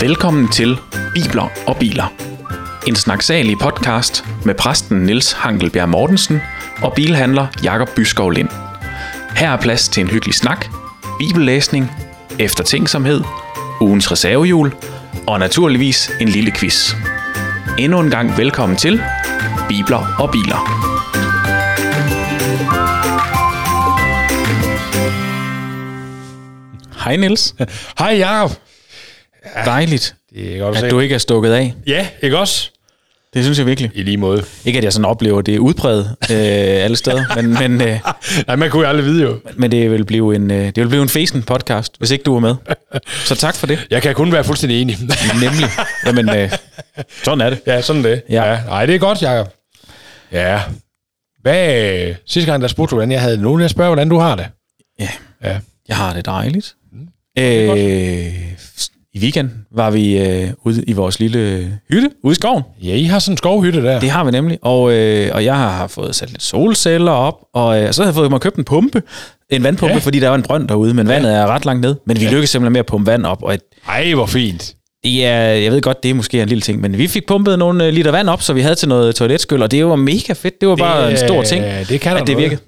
Velkommen til Bibler og Biler. En snaksalig podcast med præsten Niels Hankelbjerg Mortensen og bilhandler Jakob Byskov Lind. Her er plads til en hyggelig snak, bibellæsning, eftertænksomhed, ugens reservehjul og naturligvis en lille quiz. Endnu en gang velkommen til Bibler og Biler. Hej Niels. Hej Jacob. Dejligt, Det er godt at, at du ikke er stukket af. Ja, ikke også? Det synes jeg virkelig. I lige måde. Ikke at jeg sådan oplever, det er udbredt øh, alle steder, men, men, øh, Nej, man kunne jo aldrig vide jo. men det vil blive en, øh, det vil blive en fesen podcast, hvis ikke du er med. Så tak for det. Jeg kan kun være fuldstændig enig. Nemlig. Jamen, øh, sådan er det. ja, sådan det. Ja. ja. Nej, det er godt, Jacob. Ja. Hvad, sidste gang, der spurgte du, hvordan jeg havde nogen, jeg spørger, hvordan du har det. Ja. Ja. Jeg har det dejligt. Øh, I weekend var vi øh, ude i vores lille hytte ude i skoven. Ja, I har sådan en skovhytte der. Det har vi nemlig. Og, øh, og jeg har fået sat lidt solceller op, og øh, så har jeg fået mig købt en pumpe. En vandpumpe, ja. Ja. fordi der var en brønd derude, men vandet er ret langt ned. Men vi ja. lykkedes simpelthen med at pumpe vand op, og et, Ej, hvor fint. det er, jeg ved godt, det er måske en lille ting, men vi fik pumpet nogle øh, liter vand op, så vi havde til noget toiletskyld, og det var mega fedt. Det var bare Det, en stor ting, det kan at det virkede.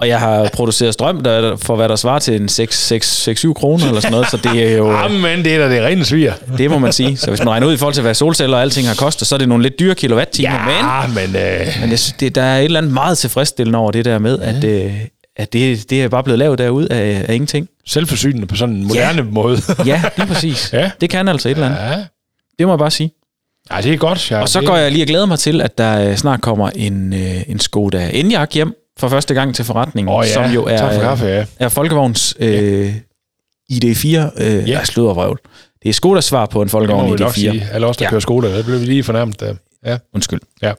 Og jeg har produceret strøm der, for, hvad der svarer til en 6-7 kroner eller sådan noget, så det er jo, Jamen, det er da det rene svir. det må man sige. Så hvis man regner ud i forhold til, hvad solceller og alting har kostet, så er det nogle lidt dyre kilowatt-timer, men Ja, men... Øh, Men jeg synes, det, der er et eller andet meget tilfredsstillende over det der med, at, øh, at det, det er bare blevet lavet derude af, af ingenting. selvforsynende på sådan en moderne måde. Ja, lige præcis. Ja. Det kan altså et eller andet. ja. Det må jeg bare sige. Ej, det er godt. Ja, Og så det, går jeg lige og glæder mig til, at der øh, snart kommer en, øh, en Skoda Enyaq hjem for første gang til forretningen, Åh ja, som jo er, tak for kaffe, ja. er Folkevogns øh, ID4 øh, Ja. sluddervrøvl. Det er Skodas svar på en Folkevogn vi nok ID4. sige. Alle os, der Ja. kører skole, det blev vi lige fornærmet. der. Ja, Undskyld. ja.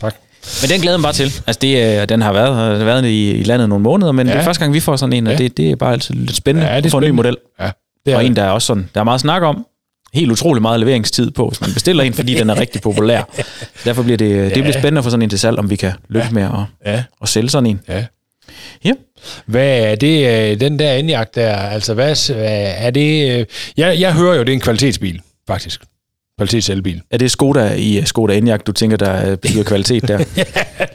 Tak. Men den glæder mig bare til. Altså det, er- den har været, har været i, i landet nogle måneder, men ja. det er første gang, vi får sådan en, og Ja. det, det er bare altid lidt spændende Ja, det er at få en ny model. Ja, det er og det. en, der er også sådan, der er meget snak om. Helt utrolig meget leveringstid på, hvis man bestiller en, fordi den er rigtig populær. Så derfor bliver det, det bliver spændende at få sådan en til salg, om vi kan lykkes med at, Ja, at sælge sådan en. ja. Ja. Hvad er det, øh, den der Enyaq der, altså hvad er det, øh, jeg, jeg hører jo, det er en kvalitetsbil, faktisk. Kvalitetselbil. Er det Skoda i uh, Skoda Enyaq, du tænker, der øh, betyder kvalitet der? ja,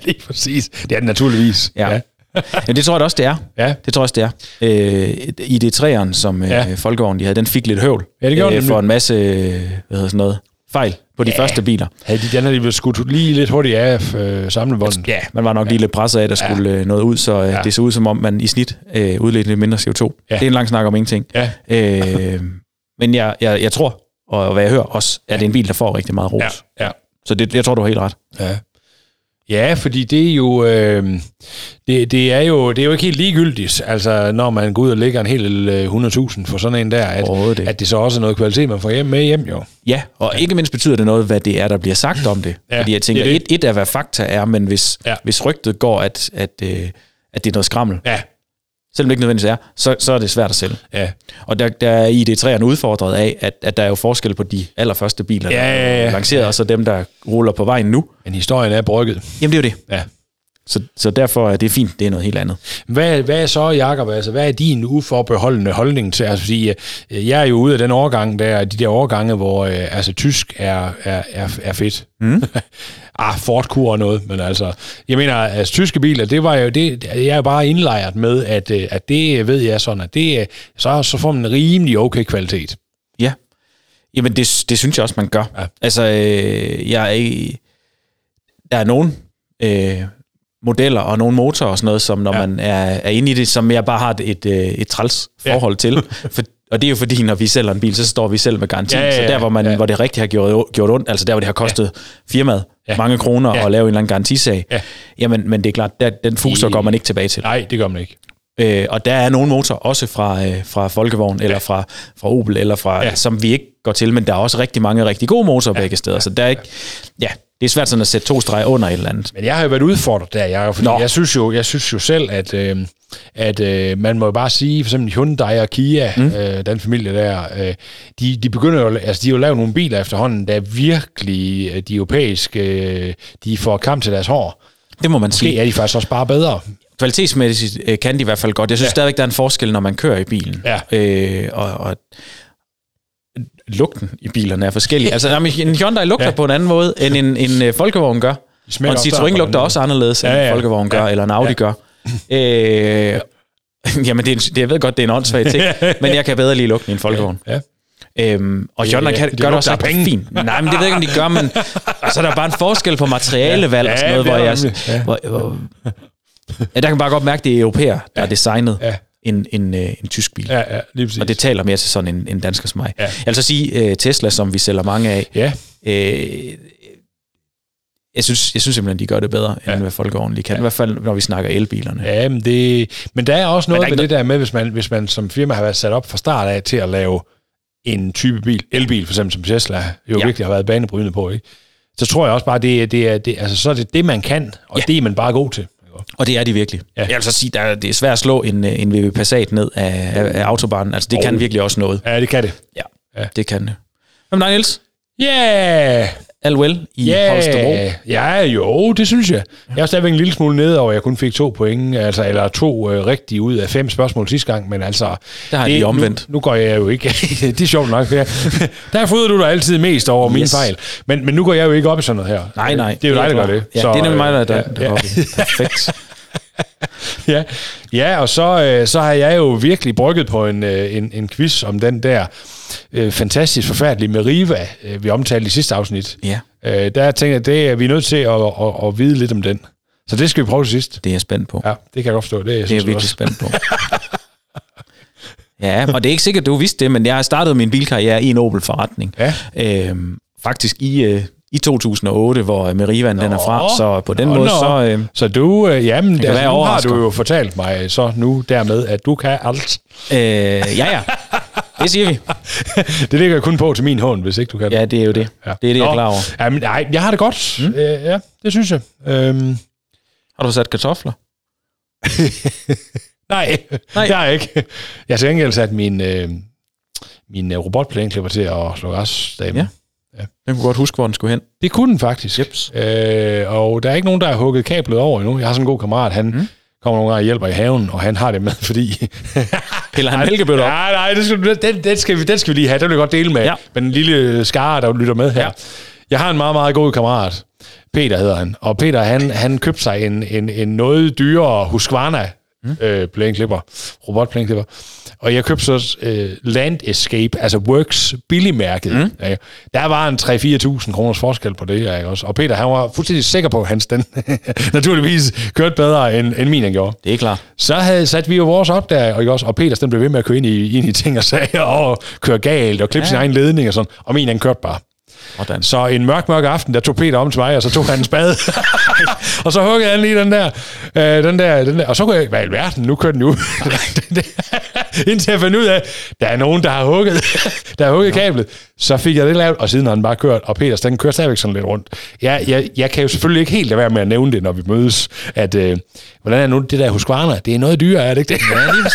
lige præcis. Det er det naturligvis. Ja. ja, det tror jeg også, det er. Ja. Det tror jeg også, det er. Øh, ID3'eren, som øh, Ja. ja. Folkevogn de havde, den fik lidt høvl. Ja, det gjorde den For en masse, øh, hvad hedder sådan noget, fejl på de Ja. første biler. Havde de, den havde de blevet skudt lige lidt hurtigt af øh, samlebånden. Ja, man var nok lige lidt presset af, at der Ja. skulle øh, noget ud, så øh, Ja. det så ud som om, man i snit øh, udledte lidt mindre CO2. Ja. Det er en lang snak om ingenting. Ja. Øh, men jeg, jeg, jeg tror, og hvad jeg hører også, at det er en bil, der får rigtig meget ros. Ja, ja. Så det, jeg tror, du har helt ret. Ja. Ja, fordi det er jo øh, det, det er jo det er jo ikke helt ligegyldigt, altså når man går ud og lægger en hel øh, 100.000 for sådan en der, at, ikke. at det så også er noget kvalitet, man får hjem med hjem jo. Ja, og ikke mindst betyder det noget, hvad det er, der bliver sagt om det. Ja, Fordi jeg tænker, det er et, det. et er, hvad fakta er, men hvis, Ja. ja. hvis rygtet går, at, at, øh, at det er noget skrammel, Ja, selvom det ikke nødvendigvis er, så, så er det svært at sælge. ja. Og der, der er ID3'erne udfordret af, at, at der er jo forskel på de allerførste biler, der Ja, ja, ja. er lanceret, og så dem, der ruller på vejen nu. Men historien er brygget. Jamen, det er jo det. Ja. Så, så derfor er det fint, det er noget helt andet. Hvad, hvad er så, Jacob, altså, hvad er din uforbeholdende holdning til, altså, fordi øh, jeg er jo ude af den overgang, der, de der overgange, hvor øh, altså, tysk er, er, er, er fedt. Mm. ah, Ford Kur og noget, men altså, jeg mener, altså, tyske biler, det var jo, det, jeg er jo bare indlejret med, at, øh, at det ved jeg sådan, at det, så, så får man en rimelig okay kvalitet. Ja. Jamen, det, det synes jeg også, man gør. Ja. Altså, øh, jeg er ikke... Der er nogle øh, modeller og nogle motorer og sådan noget, som når Ja. ja. man er, er inde i det, som jeg bare har et, et, øh, et træls forhold ja. til. For, og det er jo fordi, når vi sælger en bil, så står vi selv med garanti. Ja, ja, ja. Så der, hvor, man, Ja. ja. hvor det rigtig har gjort, gjort ondt, altså der, hvor det har kostet firmaet Ja. mange kroner Ja. at lave en eller anden garantisag, Ja. jamen, men det er klart, der, den fuser I- går man ikke tilbage til. Nej, det gør man ikke. Øh, og der er nogle motorer, også fra, øh, fra Folkevogn, ja. eller fra, fra Opel, eller fra, Ja. ja. som vi ikke går til, men der er også rigtig mange rigtig gode motorer ja. begge steder, så der er ikke, ja, det er svært sådan at sætte to streger under et eller andet. Men jeg har jo været udfordret der, Jacob, fordi Nå. jeg synes, jo, jeg synes jo selv, at, øh, at øh, man må jo bare sige, for eksempel Hyundai og Kia, mm. øh, den familie der, øh, de, de begynder jo, altså de har jo lavet nogle biler efterhånden, der virkelig, øh, de europæiske, øh, de får kamp til deres hår. Det må man Måske sige. er de faktisk også bare bedre. kvalitetsmæssigt øh, kan de i hvert fald godt. Jeg synes Ja. stadigvæk, der er en forskel, når man kører i bilen. Ja. Øh, og, og lugten i bilerne er forskellig. altså, jamen, en Hyundai lugter ja. Ja. på en anden måde, end en, en øh, Folkevogn gør. Og en Citroën lugter også anderledes, end Ja, ja, ja. ja. en Folkevogn gør, Ja. eller en Audi Ja. gør. Øh, jamen, det er, en, det, jeg ved godt, det er en åndssvag ting, men jeg kan bedre lide lugten i en Folkevogn. Ja. Øhm, og Hyundai det gør det også rigtig fint. Nej, men det ved jeg ikke, om de gør, men så er der bare en forskel på materialevalg Ja, og sådan noget, det hvor jeg... Ja. Hvor, hvor, ja, der kan man bare godt mærke, det er europæer, der er designet Ja. En, en, øh, en tysk bil. Ja, ja, lige præcis. Og det taler mere til sådan en, en dansker som mig. Ja. Jeg vil så sige, uh, Tesla, som vi sælger mange af, Ja, øh, jeg, synes, jeg synes simpelthen, de gør det bedre, end Ja. hvad folkevognen lige kan. I hvert fald, når vi snakker elbilerne. ja men, det, men der er også noget er ved det der med, hvis man, hvis man som firma har været sat op fra start af til at lave en type bil, elbil for eksempel, som Tesla jo Ja. ja. virkelig har været banebrydende på, ikke? så tror jeg også bare, det, det er, det, altså, så er det det, man kan, og Ja. ja. det er man bare god til. Og det er de virkelig. Ja. Jeg vil så sige, der, det er svært at slå en, øh, en VW Passat ned af, af, af autobahnen. Altså, det Oh. kan virkelig også noget. Ja, det kan det. Ja, Ja. det kan det. Hvem dig, Niels? Yeah! All well i Ja, Holstebro. ja, jo, det synes jeg. Jeg er stadigvæk en lille smule nede over, jeg kun fik to point, altså, eller to øh, rigtige ud af fem spørgsmål sidste gang, men altså... Der har jeg omvendt. Nu, nu går jeg jo ikke... det er sjovt nok, for jeg, der fryder du dig altid mest over yes. mine fejl. Men, men nu går jeg jo ikke op i sådan noget her. Nej, nej. Det er jo dig, der gør det. Ja, det er nemlig mig, der, der, ja, der ja. i. Perfekt. ja, ja, og så, øh, så har jeg jo virkelig brygget på en, øh, en, en quiz om den der øh, fantastisk forfærdelige Meriva, øh, vi omtalte i sidste afsnit. Ja, Øh, der tænker jeg, det er vi er nødt til at, at, at, at vide lidt om den. Så det skal vi prøve til sidst. det er jeg spændt på. Ja, det kan jeg godt forstå. Det er, jeg Det er jeg virkelig også. spændt på. Ja, og det er ikke sikkert, du vidste det, men jeg har startet min bilkarriere i en Opel-forretning. Ja. Øhm, faktisk i, øh, i 2008, hvor Merivan den er fra, så på den Nå, måde, nå. så... Øh, Så du, øh, jamen, altså, nu har du jo fortalt mig så nu dermed, at du kan alt. øh, ja, ja, det siger vi. det ligger kun på til min hånd, hvis ikke du kan Ja, det er jo det. Ja. Det er det, jeg er klar over. Jamen, nej, jeg har det godt. Mm. Øh, ja, det synes jeg. Øhm, Har du sat kartofler? nej, Nej. det har jeg ikke. Jeg har til gengæld sat min, øh, min øh, robotplæneklipper til at slå græsdamen. Ja. Jeg kunne godt huske, hvor den skulle hen. Det kunne den faktisk. Jeps. Øh, og der er ikke nogen, der har hugget kablet over endnu. Jeg har sådan en god kammerat, han mm. Kommer nogle gange og hjælper i haven, og han har det med, fordi... Piller han mælkebøtter op? Nej, nej, det skal, den, den, skal vi, den skal vi lige have. Den vil jeg godt dele med, Ja. med den lille skare, der lytter med her. Ja. Jeg har en meget, meget god kammerat. Peter hedder han. Og Peter, han, han købte sig en, en, en noget dyrere Husqvarna mm. øh, plæneklipper, robotplæneklipper. Og jeg købte så øh, Land Escape, altså Works billigmærket. Mm. Ja, der var en 3-4.000 kroners forskel på det, ja, også. Og Peter, han var fuldstændig sikker på, at hans den naturligvis kørte bedre, end, end min, han gjorde. Det er klart. Så havde sat vi jo vores op der, og, også, og Peters den blev ved med at køre ind i, ind i ting og sager, og køre galt, og klippe ja. sin egen ledning og sådan, og min han kørte bare. Hvordan? Så en mørk, mørk aften, der tog Peter om til mig, og så tog han en spade. og så huggede han lige den der, øh, den der, den der, og så kunne jeg, hvad i alverden, nu kører den jo. Indtil jeg fandt ud af, der er nogen, der har hugget, der har hugget kablet. Så fik jeg det lavet, og siden har den bare kørt, og Peters, den kører stadigvæk sådan lidt rundt. Jeg, jeg, jeg kan jo selvfølgelig ikke helt lade være med at nævne det, når vi mødes, at øh, hvordan er nu det der Husqvarna? Det er noget dyrere, er det ikke det? Ja, lige.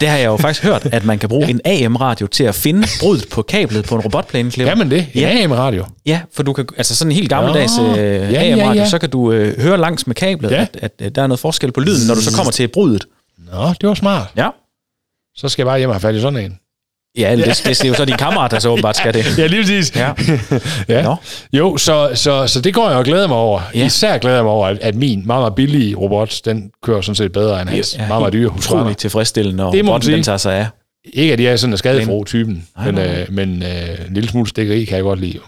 Det har jeg jo faktisk hørt, at man kan bruge en AM-radio til at finde brudet på kablet på en robotplæneklipper. Kan man det? Ja. Ja, med radio. Ja, for du kan, altså sådan en helt gammeldags øh, ja, ja, AM-radio, ja. så kan du øh, høre langs med kablet, Ja. at, at, at der er noget forskel på lyden, når du så kommer til brudet. Nå, det var smart. Ja. Så skal jeg bare hjem og have fat i sådan en. Ja, det, det, det er jo så din kammerat, der så åbenbart skal det. Ja, lige præcis. Ja. ja. Nå. Jo, så, så, så det går jeg og glæder mig over. Ja. Især glæder jeg mig over, at, at min meget, meget billige robot, den kører sådan set bedre end hans Ja, meget, meget dyre Husqvarna. Utroligt tilfredsstillende, og Det robotten, den tager sig af. Ikke at jeg er sådan en skadefro-typen, men, nej, øh, men øh, en lille smule stikkeri kan jeg godt lide.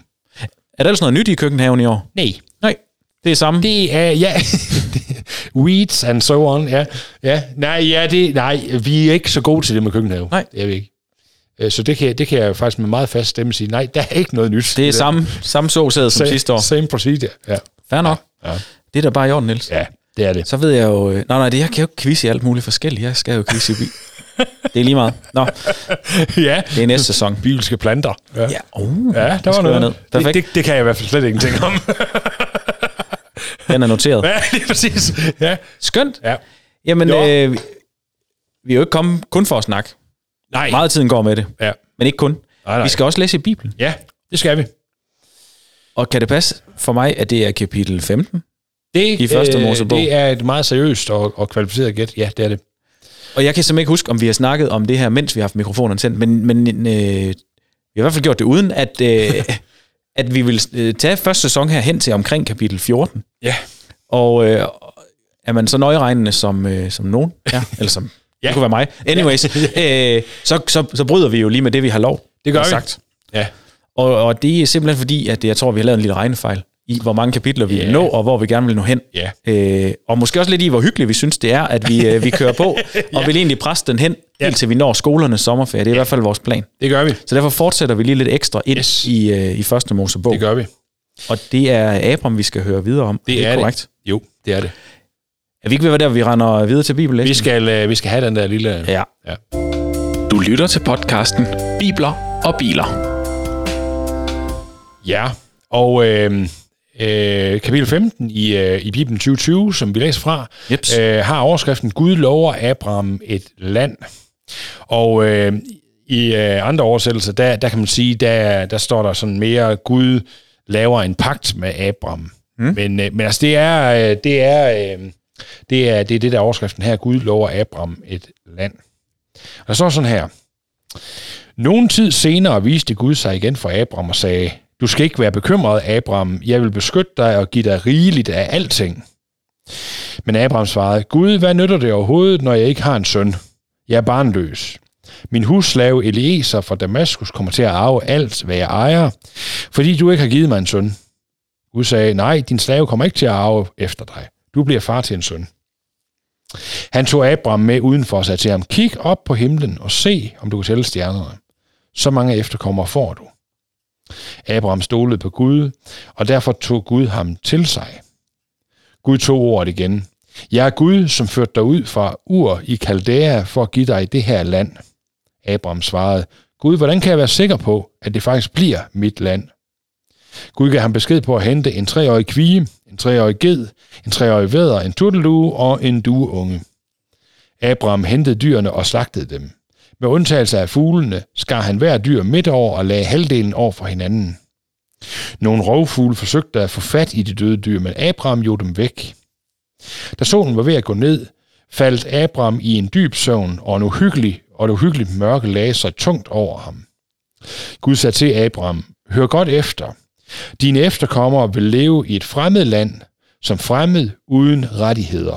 Er der ellers noget nyt i køkkenhaven i år? Nej. Nej, det er samme. Det er, ja, weeds and so on, ja. ja. Nej, ja, det, nej, vi er ikke så gode til det med køkkenhave. Nej. Det er vi ikke. Øh, Så det kan, det kan jeg faktisk med meget fast stemme sige, nej, der er ikke noget nyt. Det er samme, samme såsæde som same, sidste år. Same procedure, ja. Fair nok. Ja. Det er da bare i orden, Niels. Ja, det er det. Så ved jeg jo... øh, Nej, nej, det, jeg kan jo ikke quizze i alt muligt forskelligt. Jeg skal jo quizze i bil. Det er lige meget. Nå, ja, det er næste sæson. bibelske planter. Ja, Ja, oh, ja der var noget. ned. Det, det, det, kan jeg i hvert fald slet ingenting om. Den er noteret. ja, lige præcis. Ja. Skønt. ja. Jamen, Jo. øh, vi er jo ikke kommet kun for at snakke. Nej. Meget af tiden går med det. Ja. Men ikke kun. Nej, nej. Vi skal også læse i Bibelen. ja, det skal vi. Og kan det passe for mig, at det er kapitel 15? Det, i første øh, Mosebog. det er et meget seriøst og, og kvalificeret gæt. Ja, det er det. Og jeg kan simpelthen ikke huske, om vi har snakket om det her, mens vi har haft mikrofonerne tændt, men, men øh, vi har i hvert fald gjort det uden, at, øh, at vi vil øh, tage første sæson her hen til omkring kapitel 14. Ja. Og øh, er man så nøjeregnende som, øh, som nogen, ja. eller som ja. det kunne være mig, anyways, øh, så, så, så bryder vi jo lige med det, vi har lov. Det gør vi. sagt. Ja. Og, og det er simpelthen fordi, at jeg tror, vi har lavet en lille regnefejl i, hvor mange kapitler vi Ja. vil nå, og hvor vi gerne vil nå hen. Ja. Øh, og måske også lidt i, hvor hyggeligt vi synes, det er, at vi, øh, vi kører på, og vil egentlig presse den hen, Ja. helt til vi når skolernes sommerferie. Det er i hvert fald vores plan. Det gør vi. Så derfor fortsætter vi lige lidt ekstra ind Yes. i, øh, i første Mosebog. Det gør vi. Og det er Abram, vi skal høre videre om. Det er det. korrekt. Jo, det er det. Er vi ikke ved at være der, hvor vi render videre til Bibelen? Vi skal, øh, vi skal have den der lille... Ja. Ja. Du lytter til podcasten Bibler og Biler. Ja, og øh, øh, kapitel 15 i, øh, i Bibelen 2020, som vi læser fra, Jeps. øh, har overskriften Gud lover Abraham et land. Og øh, i øh, andre oversættelser, der, der kan man sige, der, der står der sådan mere, Gud laver en pagt med Abraham. Mm. Men, øh, men altså, det er, øh, det er, øh, det er det, er det der er overskriften her, Gud lover Abraham et land. Og der står sådan her, nogen tid senere viste Gud sig igen for Abraham og sagde, du skal ikke være bekymret, Abraham. Jeg vil beskytte dig og give dig rigeligt af alting. Men Abraham svarede, Gud, hvad nytter det overhovedet, når jeg ikke har en søn? Jeg er barnløs. Min husslave Eliezer fra Damaskus kommer til at arve alt, hvad jeg ejer, fordi du ikke har givet mig en søn. Gud sagde, nej, din slave kommer ikke til at arve efter dig. Du bliver far til en søn. Han tog Abraham med udenfor og sagde til ham, kig op på himlen og se, om du kan tælle stjernerne. Så mange efterkommere får du. Abraham stolede på Gud, og derfor tog Gud ham til sig. Gud tog ordet igen. Jeg er Gud, som førte dig ud fra Ur i Kaldæa for at give dig det her land. Abraham svarede, Gud, hvordan kan jeg være sikker på, at det faktisk bliver mit land? Gud gav ham besked på at hente en treårig kvige, en treårig ged, en treårig væder, en turteldue og en dueunge. Abraham hentede dyrene og slagtede dem. Med undtagelse af fuglene skar han hver dyr midt over og lagde halvdelen over for hinanden. Nogle rovfugle forsøgte at få fat i de døde dyr, men Abraham gjorde dem væk. Da solen var ved at gå ned, faldt Abraham i en dyb søvn, og en uhyggelig og det uhyggeligt mørke lagde sig tungt over ham. Gud sagde til Abraham, hør godt efter. Dine efterkommere vil leve i et fremmed land, som fremmed uden rettigheder.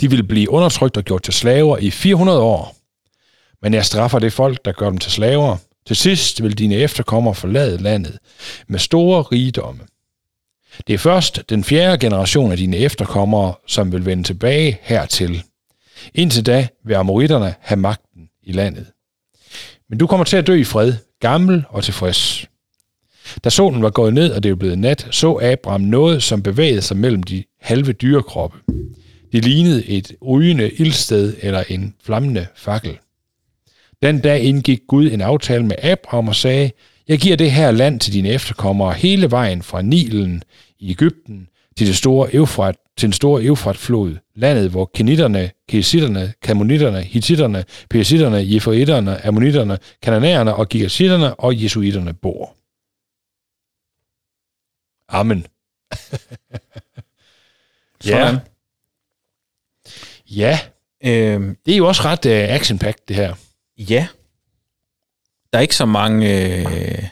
De vil blive undertrykt og gjort til slaver i 400 år. Men jeg straffer det folk, der gør dem til slaver. Til sidst vil dine efterkommere forlade landet med store rigdomme. Det er først den fjerde generation af dine efterkommere, som vil vende tilbage hertil. Indtil da vil amoritterne have magten i landet. Men du kommer til at dø i fred, gammel og tilfreds. Da solen var gået ned, og det var blevet nat, så Abraham noget, som bevægede sig mellem de halve dyrekroppe. Det lignede et rygende ildsted eller en flammende fakkel. Den dag indgik Gud en aftale med Abraham og sagde, jeg giver det her land til dine efterkommere hele vejen fra Nilen i Ægypten til, det store Eufrat, til den store Eufratflod, landet hvor kenitterne, kesitterne, kamonitterne, hititterne, persitterne, jefaitterne, ammonitterne, kananæerne og gigasitterne og jesuitterne bor. Amen. Sådan. Ja, Øhm, det er jo også ret uh, action det her. ja. Der er ikke så mange... Øh,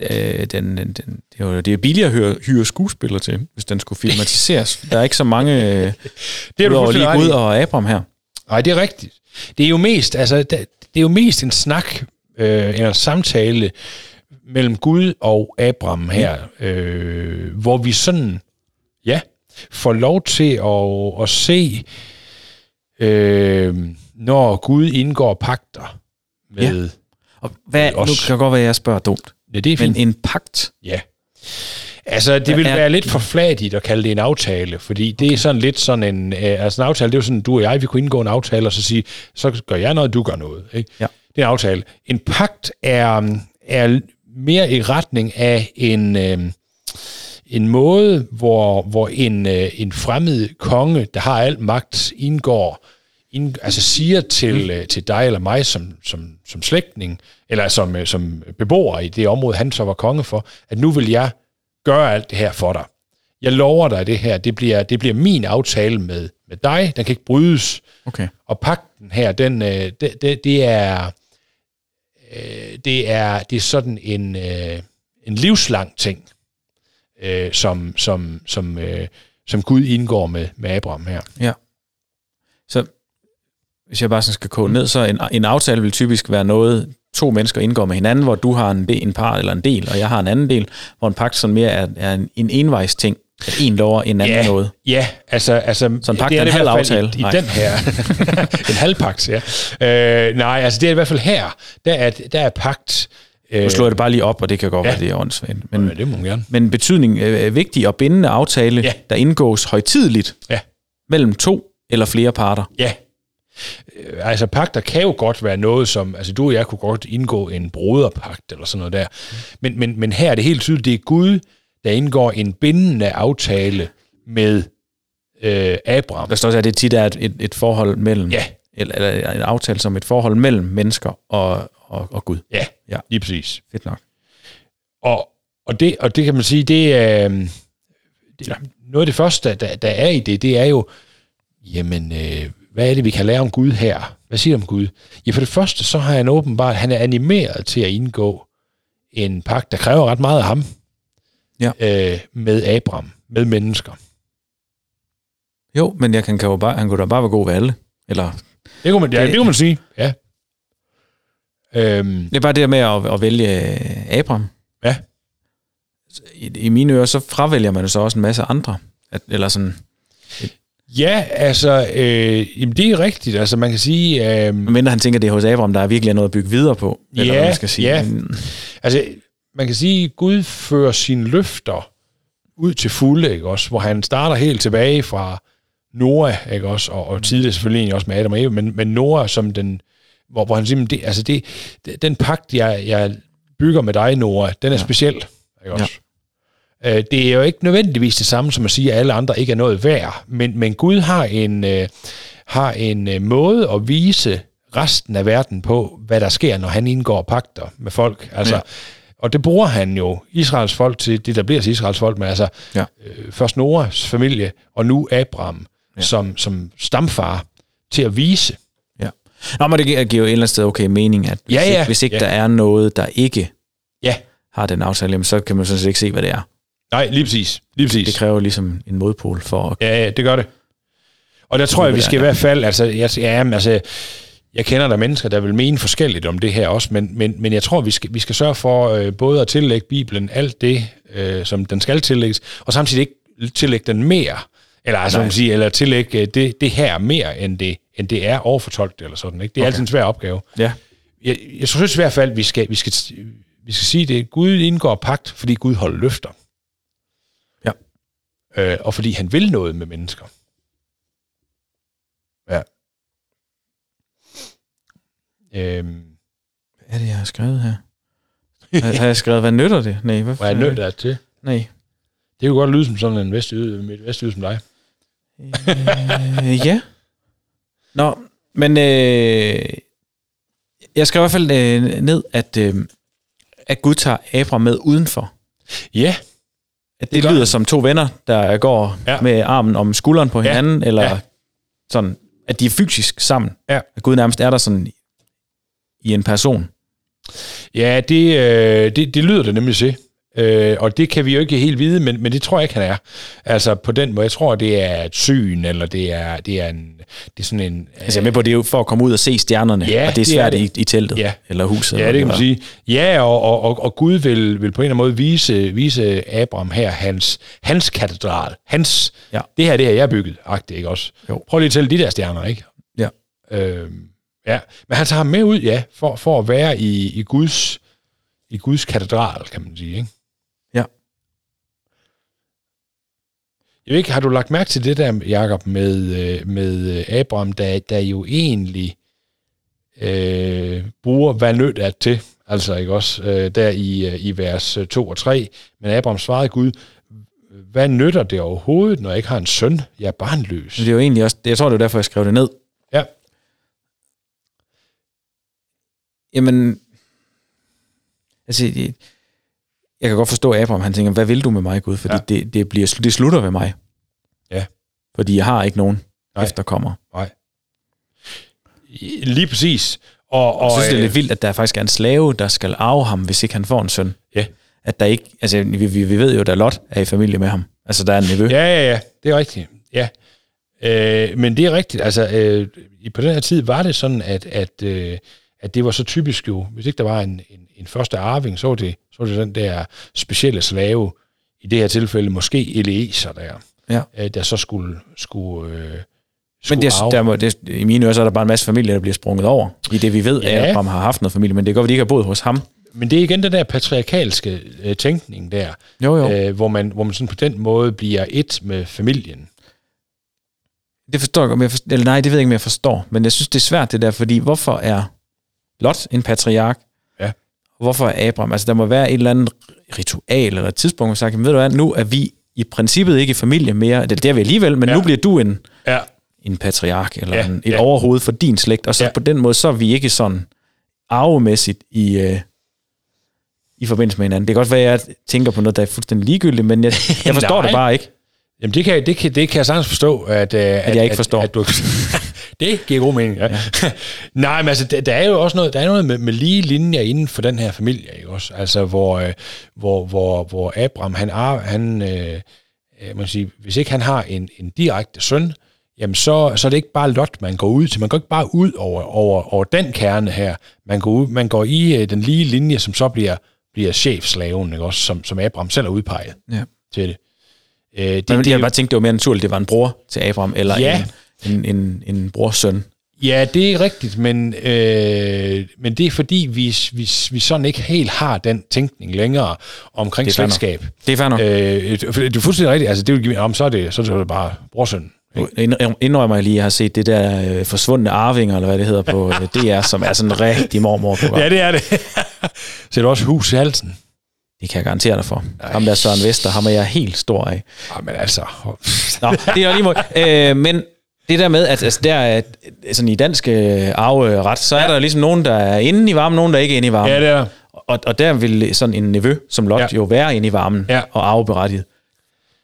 øh, den, den, den, det, er jo, det er billigere at hyre, hyre skuespillere til, hvis den skulle filmatiseres. der er ikke så mange... Øh, Det er du lige i. og Abram her. Nej, det er rigtigt. Det er jo mest, altså, det, det er jo mest en snak, øh, en samtale mellem Gud og Abraham her, øh, hvor vi sådan, ja, får lov til at, at se, øh, når Gud indgår pagter med... Og hvad, nu Os. kan det godt være, at jeg spørger dumt. Ja, det er Men fint. en pagt, Ja. Altså, det vil være lidt for fladigt at kalde det en aftale, fordi det er sådan lidt sådan en... Øh, altså en aftale, det er jo sådan, du og jeg, vi kunne indgå en aftale, og så sige, så gør jeg noget, du gør noget. Ikke? Ja. Det er en aftale. En pagt er, er mere i retning af en, øh, en måde, hvor, hvor en, øh, en fremmed konge, der har al magt, indgår, ind, altså siger til, øh, til dig eller mig som, som, som slægtning, eller som, øh, som beboer i det område, han så var konge for, at nu vil jeg gøre alt det her for dig. Jeg lover dig det her. Det bliver, det bliver min aftale med, med dig. Den kan ikke brydes. Okay. Og pakten her, den, øh, det, det, det er... Øh, det er, det er sådan en, øh, en livslang ting, øh, som, som, som, øh, som Gud indgår med, med Abraham her. Ja. Så hvis jeg bare sådan skal koge ned, så en, en aftale vil typisk være noget, to mennesker indgår med hinanden, hvor du har en, en par eller en del, og jeg har en anden del, hvor en pagt sådan mere er, er en, en envejs ting, at en lover en anden ja, noget. Ja, altså... altså så en pagt er en halv aftale? I, i den her... en halv pagt, ja. Øh, nej, altså det er i hvert fald her, der er, der er pagt... Øh, nu slår jeg det bare lige op, og det kan godt ja. være, det er åndssvagt. Men, ja, det må man gerne. Men betydning er øh, vigtig og bindende aftale, ja. der indgås højtidligt ja. mellem to eller flere parter. Ja, altså pagter kan jo godt være noget som, altså du og jeg kunne godt indgå en broderpagt eller sådan noget der, men, men, men her er det helt tydeligt, det er Gud, der indgår en bindende aftale med øh, Abraham. Der står også, at det tit er et, et, et forhold mellem, ja. eller, eller en aftale som et forhold mellem mennesker og, og, og Gud. Ja, ja, lige præcis. Fedt nok. Og, og, det, og det kan man sige, det er øh, det, noget af det første, der, der er i det, det er jo, jamen, øh, hvad er det, vi kan lære om Gud her? Hvad siger om Gud? Ja, for det første, så har han åbenbart, han er animeret til at indgå en pagt, der kræver ret meget af ham. Ja. Øh, med Abraham, med mennesker. Jo, men jeg kan, kan jo bare, han kunne da bare være god ved alle. Eller, det kunne man, ja, det, det kunne man sige, ja. Øhm, det er bare det med at, at vælge Abraham. Ja. I, I mine ører, så fravælger man så også en masse andre. At, eller sådan, Ja, altså, øh, jamen det er rigtigt. Altså, man kan sige... Øh, Men han tænker, det er hos Abraham, der er virkelig noget at bygge videre på. Eller ja, hvad man skal sige. ja. Altså, man kan sige, at Gud fører sine løfter ud til fulde, ikke også? Hvor han starter helt tilbage fra Noah, ikke også? Og, og tidligere selvfølgelig også med Adam og Eva, men, men Noah som den... Hvor, hvor han siger, det, altså det, den pagt, jeg, jeg bygger med dig, Noah, den er ja. speciel, ikke også? Ja. Det er jo ikke nødvendigvis det samme som at sige, at alle andre ikke er noget værd, men, men Gud har en, øh, har en øh, måde at vise resten af verden på, hvad der sker, når han indgår pagter med folk. Altså, ja. Og det bruger han jo Israels folk til, det der bliver til Israels folk, men altså ja. øh, først Noras familie, og nu Abraham ja. som, som stamfar til at vise. Ja. Nå, men det giver jo et eller andet sted okay mening, at hvis ja, ja. ikke, hvis ikke ja. der er noget, der ikke ja. har den aftale, så kan man sådan set ikke se, hvad det er. Nej, lige præcis. Lige præcis. Det kræver ligesom en modpol for at... Ja, ja, det gør det. Og der tror jeg, vi skal i hvert fald... Altså, jeg, ja, altså, jeg kender der mennesker, der vil mene forskelligt om det her også, men, men, men jeg tror, vi skal, vi skal sørge for øh, både at tillægge Bibelen alt det, øh, som den skal tillægges, og samtidig ikke tillægge den mere, eller altså, man sige, eller tillægge det, det her mere, end det, end det er overfortolket eller sådan. Ikke? Det er okay. altid en svær opgave. Ja. Jeg, jeg synes i hvert fald, vi skal, vi skal, vi skal sige det. Gud indgår pagt, fordi Gud holder løfter øh, og fordi han vil noget med mennesker. Ja. Øhm. Hvad er det, jeg har skrevet her? har, har jeg skrevet, hvad nytter det? Nej, hvad, hvad nytter det til? Nej. Det kunne godt lyde som sådan en vestjyde, vestjyde som dig. øh, ja. Nå, men øh, jeg skrev i hvert fald øh, ned, at, øh, at Gud tager Abraham med udenfor. Ja. At det, det lyder som to venner, der går ja. med armen om skulderen på hinanden, ja. eller ja. sådan, at de er fysisk sammen. Ja. At Gud nærmest er der sådan i en person. Ja, det, øh, det, det lyder det nemlig til. Øh, og det kan vi jo ikke helt vide, men, men det tror jeg ikke, han er. Altså på den måde, jeg tror, det er et syn, eller det er, det er, en, det er sådan en... Altså jeg er med på, det er jo for at komme ud og se stjernerne, ja, og det er svært det er det. I, i teltet, ja. eller huset. Ja, det kan man sige. Ja, og, og, og, og Gud vil, vil på en eller anden måde vise, vise Abraham her hans, hans katedral, hans, ja. det her, det her, jeg har bygget, agtigt, ikke også? Jo. Prøv lige at tælle de der stjerner, ikke? Ja. Øh, ja, men han tager ham med ud, ja, for, for at være i, i Guds i Guds katedral, kan man sige, ikke? Ja. Jeg ved ikke, har du lagt mærke til det der, Jacob, med, med Abraham, der, der jo egentlig øh, bruger, hvad nødt er til, altså ikke også, øh, der i, i vers 2 og 3, men Abraham svarede Gud, hvad nytter det overhovedet, når jeg ikke har en søn? Jeg er barnløs. Det er jo egentlig også, jeg tror, det er derfor, jeg skrev det ned. Ja. Jamen, altså, jeg, jeg kan godt forstå Abraham, han tænker, hvad vil du med mig, Gud? Fordi ja. det, det, bliver, det slutter ved mig. Ja. Fordi jeg har ikke nogen Nej. efterkommer. Nej. Lige præcis. Og, og, Jeg synes, det er øh, lidt vildt, at der faktisk er en slave, der skal arve ham, hvis ikke han får en søn. Ja. At der ikke, altså vi, vi, vi ved jo, at Lot er i familie med ham. Altså der er en nevø. Ja, ja, ja, det er rigtigt. Ja. Øh, men det er rigtigt. Altså, øh, på den her tid var det sådan, at, at, øh, at det var så typisk jo, hvis ikke der var en, en, en første arving, så var, det, så var det den der specielle slave, i det her tilfælde måske Eliezer der, Ja. øh, der så skulle, skulle, øh, Men det, der må, det, i mine ører, så er der bare en masse familier, der bliver sprunget over. I det, vi ved, ja. At Abraham har haft noget familie, men det går, at de ikke har boet hos ham. Men det er igen den der patriarkalske øh, tænkning der, Jo, jo. øh, hvor, man, hvor man sådan på den måde bliver et med familien. Det forstår jeg godt, men jeg forstår, eller nej, det ved jeg ikke, om jeg forstår. Men jeg synes, det er svært det der, fordi hvorfor er Lot en patriark? Ja. Hvorfor er Abraham? Altså, der må være et eller andet ritual eller et tidspunkt, hvor sagt, ved du hvad, nu er vi i princippet ikke i familie mere. Det, det er vi alligevel, men ja. Nu bliver du en, Ja, en patriark, eller Ja, en, et ja. overhoved for din slægt, og så Ja. på den måde, så er vi ikke sådan arvemæssigt i, øh, i forbindelse med hinanden. Det kan godt være, at jeg tænker på noget, der er fuldstændig ligegyldigt, men jeg, jeg forstår det bare ikke. Jamen det kan, det kan, det kan jeg sagtens forstå, at, at, at jeg ikke forstår. At, at du, det giver god mening, ja. ja. Nej, men altså, der, der er jo også noget, der er noget med, med lige linjer inden for den her familie, ikke også? Altså, hvor, øh, hvor, hvor, hvor Abraham, han, er, han øh, øh, man sige, hvis ikke han har en, en direkte søn, jamen så, så er det ikke bare Lot, man går ud til. Man går ikke bare ud over, over, over den kerne her. Man går, ud, man går i øh, den lige linje, som så bliver, bliver chefslaven, ikke også? Som, som Abraham selv har udpeget Ja. til det. Øh, det, Men det, jeg bare tænkte, det var mere naturligt, det var en bror til Abraham, eller Ja. en, en, en, en brors søn. Ja, det er rigtigt, men, øh, men det er fordi, vi, vi, vi sådan ikke helt har den tænkning længere omkring Det slægtskab. Det er fair nok. Øh, det er fuldstændig rigtigt. Altså, det vil give, om så er det, så er det bare brorsøn. Indrømmer jeg lige, at jeg har set det der øh, forsvundne arvinger, eller hvad det hedder på øh, DR, som er sådan en rigtig mormor på Ja, det er det. så er du også hus i halsen. Det kan jeg garantere dig for. Ham der Søren Vester, ham er jeg helt stor af. Ja, men altså... Nå, det er lige måde. Øh, men det der med, at altså, der er sådan i dansk øh, arveret, så er der ligesom nogen, der er inde i varmen, nogen, der ikke er inde i varmen. Ja, det er Og, og der vil sådan en nevø som Lot ja. Ja. jo være inde i varmen Ja. og arveberettiget.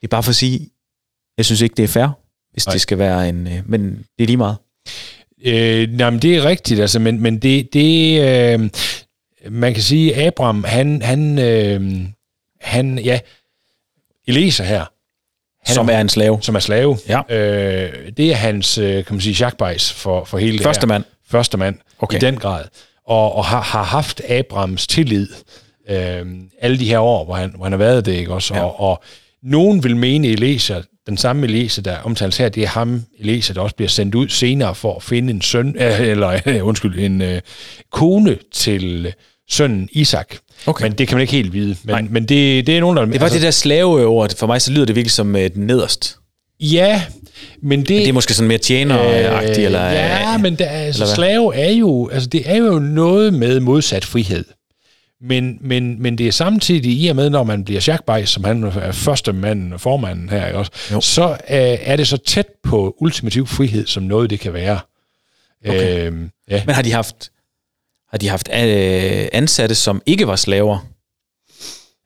Det er bare for at sige, jeg synes ikke, det er fair, hvis Nej. det skal være en... Øh, men det er lige meget. Øh, nej, men det er rigtigt, altså, men, men det, det øh, man kan sige, Abraham, han, han, øh, han ja, Eliezer her, han som er en slave. som er slave, Ja. øh, det er hans, øh, kan man sige, jagtbejs for, for hele det Første her. mand. Første mand, Okay. i den grad. Og, og har, har haft Abrahams tillid øh, alle de her år, hvor han, hvor han har været det, ikke også? Ja. Og, og nogen vil mene, Eliezer, den samme Eliezer, der omtales her, det er ham, Eliezer, der også bliver sendt ud senere for at finde en søn, øh, eller øh, undskyld, en øh, kone til sønnen Isak. Okay. Men det kan man ikke helt vide. Nej. Men, men det, det er nogen, der... Det var altså, det der slaveord. For mig så lyder det virkelig som øh, den nederst. Ja, men det... Det er måske sådan mere tjeneragtigt, øh, eller... Ja, øh, men der, altså, eller hvad? slave er jo, altså, det er jo noget med modsat frihed. Men, men, men det er samtidig i og med, når man bliver Jacques som han er første manden og formanden her, ikke også, Jo. så øh, er det så tæt på ultimativ frihed, som noget det kan være. Okay. Øhm, ja. Men har de haft, har de haft øh, ansatte, som ikke var slaver?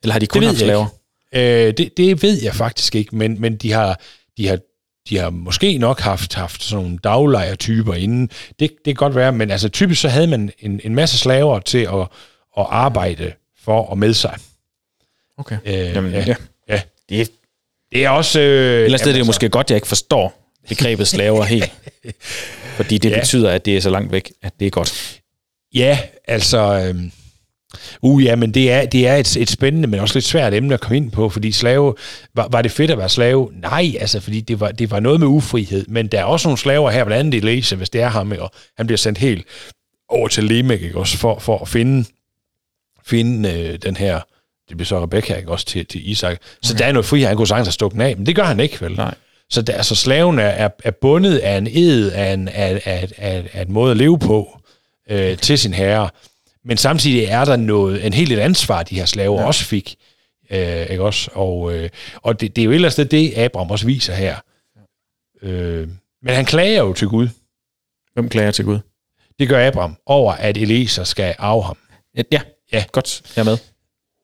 Eller har de kun haft slaver? Øh, det, det ved jeg faktisk ikke, men, men de har, de har de har måske nok haft, haft sådan nogle daglejertyper inden. Det, det kan godt være, men altså typisk så havde man en, en masse slaver til at, at arbejde for og med sig. Okay. Øh, Jamen, ja. ja. ja. Det, Det er også... Øh, ellers er det jamen, jo måske godt, jeg ikke forstår begrebet slaver helt. Fordi det Ja. betyder, at det er så langt væk, at det er godt. Ja, altså... Øh, uh, ja, men det er, det er et, et spændende, men også lidt svært emne at komme ind på, fordi slave... Var, var det fedt at være slave? Nej, altså, fordi det var, det var noget med ufrihed, men der er også nogle slaver her, blandt andet i Lese, hvis det er ham, og han bliver sendt helt over til Lemek, ikke også, for, for at finde, finde øh, den her, det bliver så Rebecca, ikke også, til, til Isak. Så okay. der er noget frihed, han kunne sagtens have stukket den af, men det gør han ikke, vel? Nej. Så der, altså, slaven er, er, er bundet af en ed, af en, af, af, af, af en måde at leve på øh, okay. til sin herre. Men samtidig er der noget, en helt et ansvar, de her slaver ja. også fik. Øh, ikke også? Og, øh, og det, det er jo ellers det, det, Abraham også viser her. Øh, men han klager jo til Gud. Hvem klager til Gud? Det gør Abraham over, at Eliezer skal arve ham. Ja, ja. Ja. godt. Jeg er med.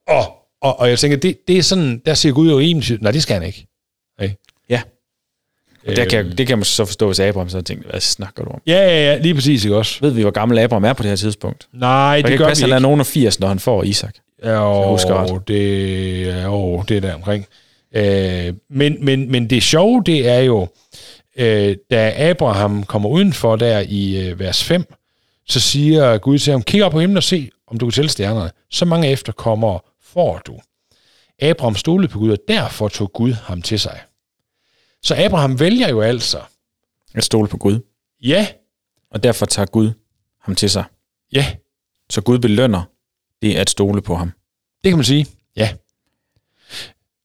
Og Og, og jeg tænker, det, det er sådan, der siger Gud jo egentlig, nej, det skal han ikke. Okay. Ja. Og der kan, det kan man så forstå, hvis Abraham så tænker, hvad snakker du om? Ja, ja, ja, lige præcis, ikke også? Ved vi, hvor gammel Abraham er på det her tidspunkt? Nej, det, det gør passe, vi han er ikke. nogen af 80, når han får Isak. Ja, ret. det, ja, jo, det er der omkring. Øh, men, men, men det sjove, det er jo, øh, da Abraham kommer udenfor der i øh, vers 5, så siger Gud til ham, kig op på himlen og se, om du kan tælle stjernerne. Så mange efterkommere får du. Abraham stolede på Gud, og derfor tog Gud ham til sig. Så Abraham vælger jo altså, At stole på Gud. ja, Og derfor tager Gud ham til sig. ja, Så Gud belønner det at stole på ham. det kan man sige, ja.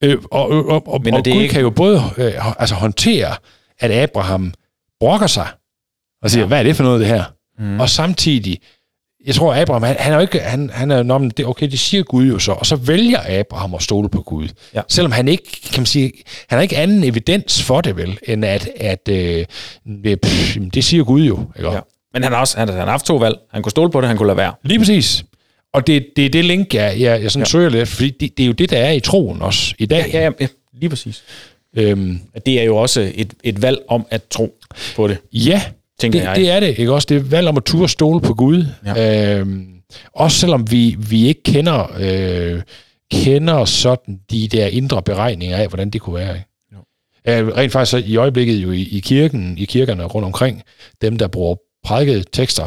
Øh, og og, og, Men og det Gud ikke- kan jo både øh, altså håndtere, at Abraham brokker sig, og siger, ja. hvad er det for noget, det her? Mm. Og samtidig, jeg tror, Abraham, han, han er jo ikke, han, han er, men det, okay, det siger Gud jo så, og så vælger Abraham at stole på Gud. Ja. Selvom han ikke, kan man sige, han har ikke anden evidens for det vel, end at, at øh, det- pff, det siger Gud jo, ikke? Ja. Men han har også han, han har haft to valg. Han kunne stole på det, han kunne lade være. Lige præcis. Og det, det er det link, jeg, jeg, jeg sådan ja. søger lidt, fordi det, det er jo det, der er i troen også i dag. Ja, ja, ja lige præcis. Øhm, Det er jo også et, et valg om at tro på det, ja, tænker det, jeg. det er det, ikke også? Det er valg om at turde stole på Gud. Ja. Øhm, også selvom vi, vi ikke kender, øh, kender sådan de der indre beregninger af, hvordan det kunne være. Ikke? Jo. Øh, rent faktisk så i øjeblikket jo i, i kirken, i kirkerne rundt omkring, dem der bruger prædikede tekster,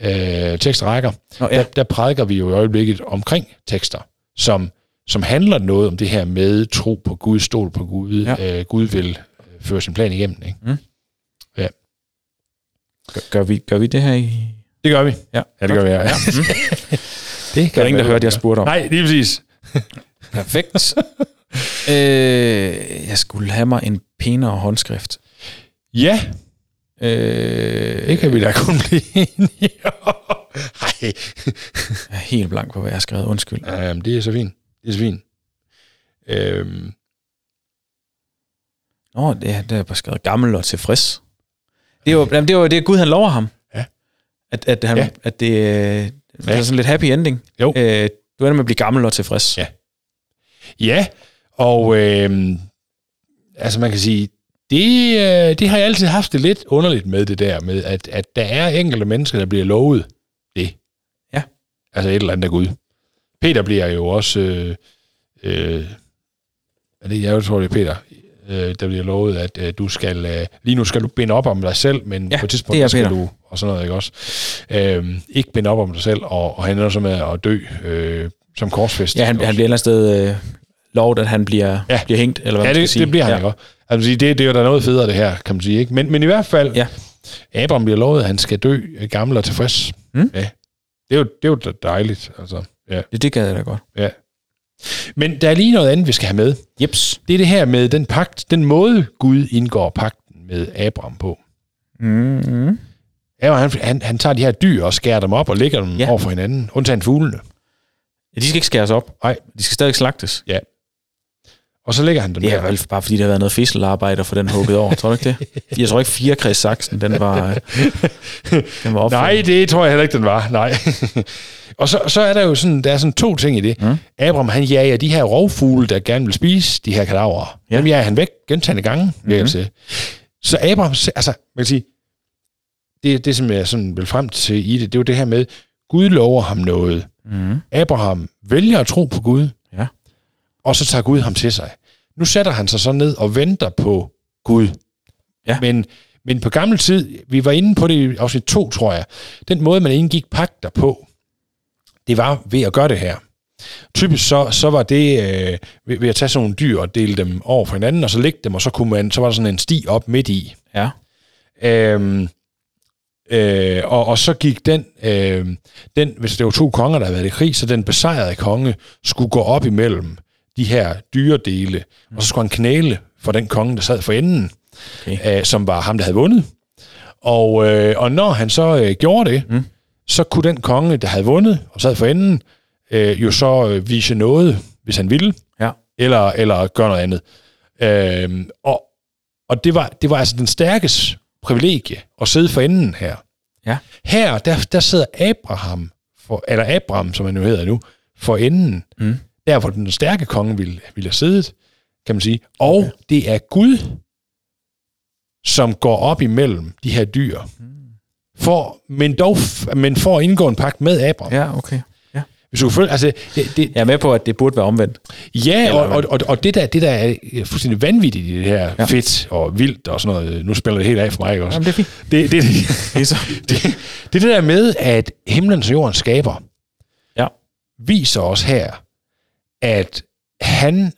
øh, tekstrækker, Nå, ja. der, der prædiker vi jo i øjeblikket omkring tekster, som, som handler noget om det her med tro på Gud, stol på Gud, Ja. øh, Gud vil øh, føre sin plan igennem. Ikke? Gør, gør, vi, gør vi det her i... Det gør vi. Ja, Ja, det gør vi, ja. ja. Mm. det Der er ingen, der hørte, jeg spurgte om. Nej, lige præcis. Perfekt. øh, jeg skulle have mig en pænere håndskrift. Ja, Øh, det kan vi da kun blive enige om. Jeg er helt blank på, hvad jeg har skrevet. Undskyld. Jamen, det er så fint. Det er så fint. Øhm, Nå, det, er- det er bare skrevet gammel og tilfreds. Det er jo jamen, det, er jo det, Gud han lover ham. Ja. At, at, han, Ja. ja. at det, øh, det er sådan lidt happy ending. Jo. Øh, du ender med at blive gammel og tilfreds. Ja. ja, og øhm, altså man kan sige, det, øh, det har jeg altid haft det lidt underligt med det der med, at, at der er enkelte mennesker, der bliver lovet det. Ja. Altså et eller andet af Gud. Peter bliver jo også... Øh, øh, er det, jeg tror, det er Peter, øh, der bliver lovet, at øh, du skal... Øh, lige nu skal du binde op om dig selv, men Ja, på et tidspunkt det skal du... Og sådan noget, ikke også? Øh, ikke binde op om dig selv, og, og han ender så med at dø øh, som korsfest. Ja, han, han bliver et eller andet sted øh, lovet, at han bliver, Ja. bliver hængt, eller hvad Ja, man skal det, sige. det bliver han ja. ikke også. Altså, det, det er jo da noget federe, det her, kan man sige. Ikke? Men, men i hvert fald, Ja. Abraham bliver lovet, at han skal dø øh, gammel og tilfreds. Mm. Ja. Det er, jo, det er jo dejligt. Altså. Ja. Det, det gad jeg da godt. ja. Men der er lige noget andet, vi skal have med. Jeps. Det er det her med den pagt, den måde Gud indgår pakten med Abraham på. Mm-hmm. Abraham, han, han, han tager de her dyr og skærer dem op og lægger dem ja. Ja. over for hinanden, undtagen fuglene. Ja, de skal ikke skæres op. Nej. De skal stadig slagtes. Ja. Og så lægger han dem Det er vel bare fordi, der har været noget fisselarbejde for den hugget over. Tror du ikke det? Jeg tror ikke, fire kreds saksen, den var, øh, den var opfundet. Nej, det tror jeg heller ikke, den var. Nej. og så, så er der jo sådan, der er sådan to ting i det. Mm. Abraham, han jager de her rovfugle, der gerne vil spise de her kadaver. Ja. Dem jager han væk gentagende gange, vil mm-hmm. jeg Så Abraham, altså, man kan sige, det, det som jeg sådan vil frem til i det, det er jo det her med, Gud lover ham noget. Mm. Abraham vælger at tro på Gud, Ja. og så tager Gud ham til sig. Nu sætter han sig så ned og venter på Gud. Ja. Men, men på gammel tid, vi var inde på det i afsnit 2, tror jeg, den måde, man indgik pagter på, det var ved at gøre det her. Typisk så, så var det øh, ved, ved at tage sådan nogle dyr og dele dem over for hinanden, og så lægge dem, og så, kunne man, så var der sådan en sti op midt i. Ja. Øhm, øh, og, og så gik den, øh, den, hvis det var to konger, der havde været i krig, så den besejrede konge skulle gå op imellem de her dyredele, mm. og så skulle han knæle for den konge, der sad for enden, Okay. øh, som var ham, der havde vundet. Og, øh, og når han så øh, gjorde det, Mm. så kunne den konge, der havde vundet og sad for enden, øh, jo så øh, vise noget, hvis han ville, Ja. eller, eller gøre noget andet. Øh, og og det, var, det var altså den stærkes privilegie at sidde for enden her. Ja. Her, der, der sidder Abraham, for, eller Abraham, som han nu hedder nu, for enden. Mm. Der hvor den stærke konge ville, ville have siddet, kan man sige. Og okay. det er Gud, som går op imellem de her dyr, for, men, dog, men for at indgå en pagt med Abraham. Ja, okay. Ja. Hvis du følge, altså, det, det, Jeg er med på, at det burde være omvendt. Ja, og, og, og, og det, der, det der er fuldstændig vanvittigt i det her ja. Fedt og vildt og sådan noget, nu spiller det helt af for mig også. Jamen, det er fint. Det, det, Det det, det det der med, at himlens og jordens skaber Ja. viser os her, at han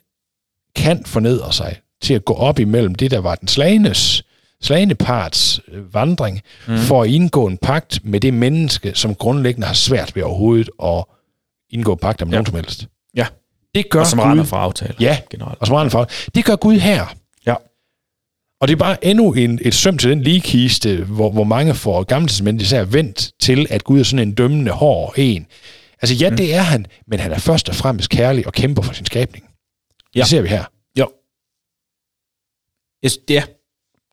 kan fornedre sig til at gå op imellem det, der var den slagenes, slagende parts øh, vandring, mm. for at indgå en pagt med det menneske, som grundlæggende har svært ved overhovedet at indgå pagt om ja. nogen som helst. Ja. Det gør Og som Gud. fra aftaler. Ja, generelt. og som render for. Det gør Gud her. Ja. Og det er bare endnu en, et søm til den ligekiste, hvor, hvor mange får gammeltidsmænd især vendt til, at Gud er sådan en dømmende, hård en. Altså ja, mm. det er han, men han er først og fremmest kærlig og kæmper for sin skabning. Ja. Det ser vi her. Jo. Det, er, det er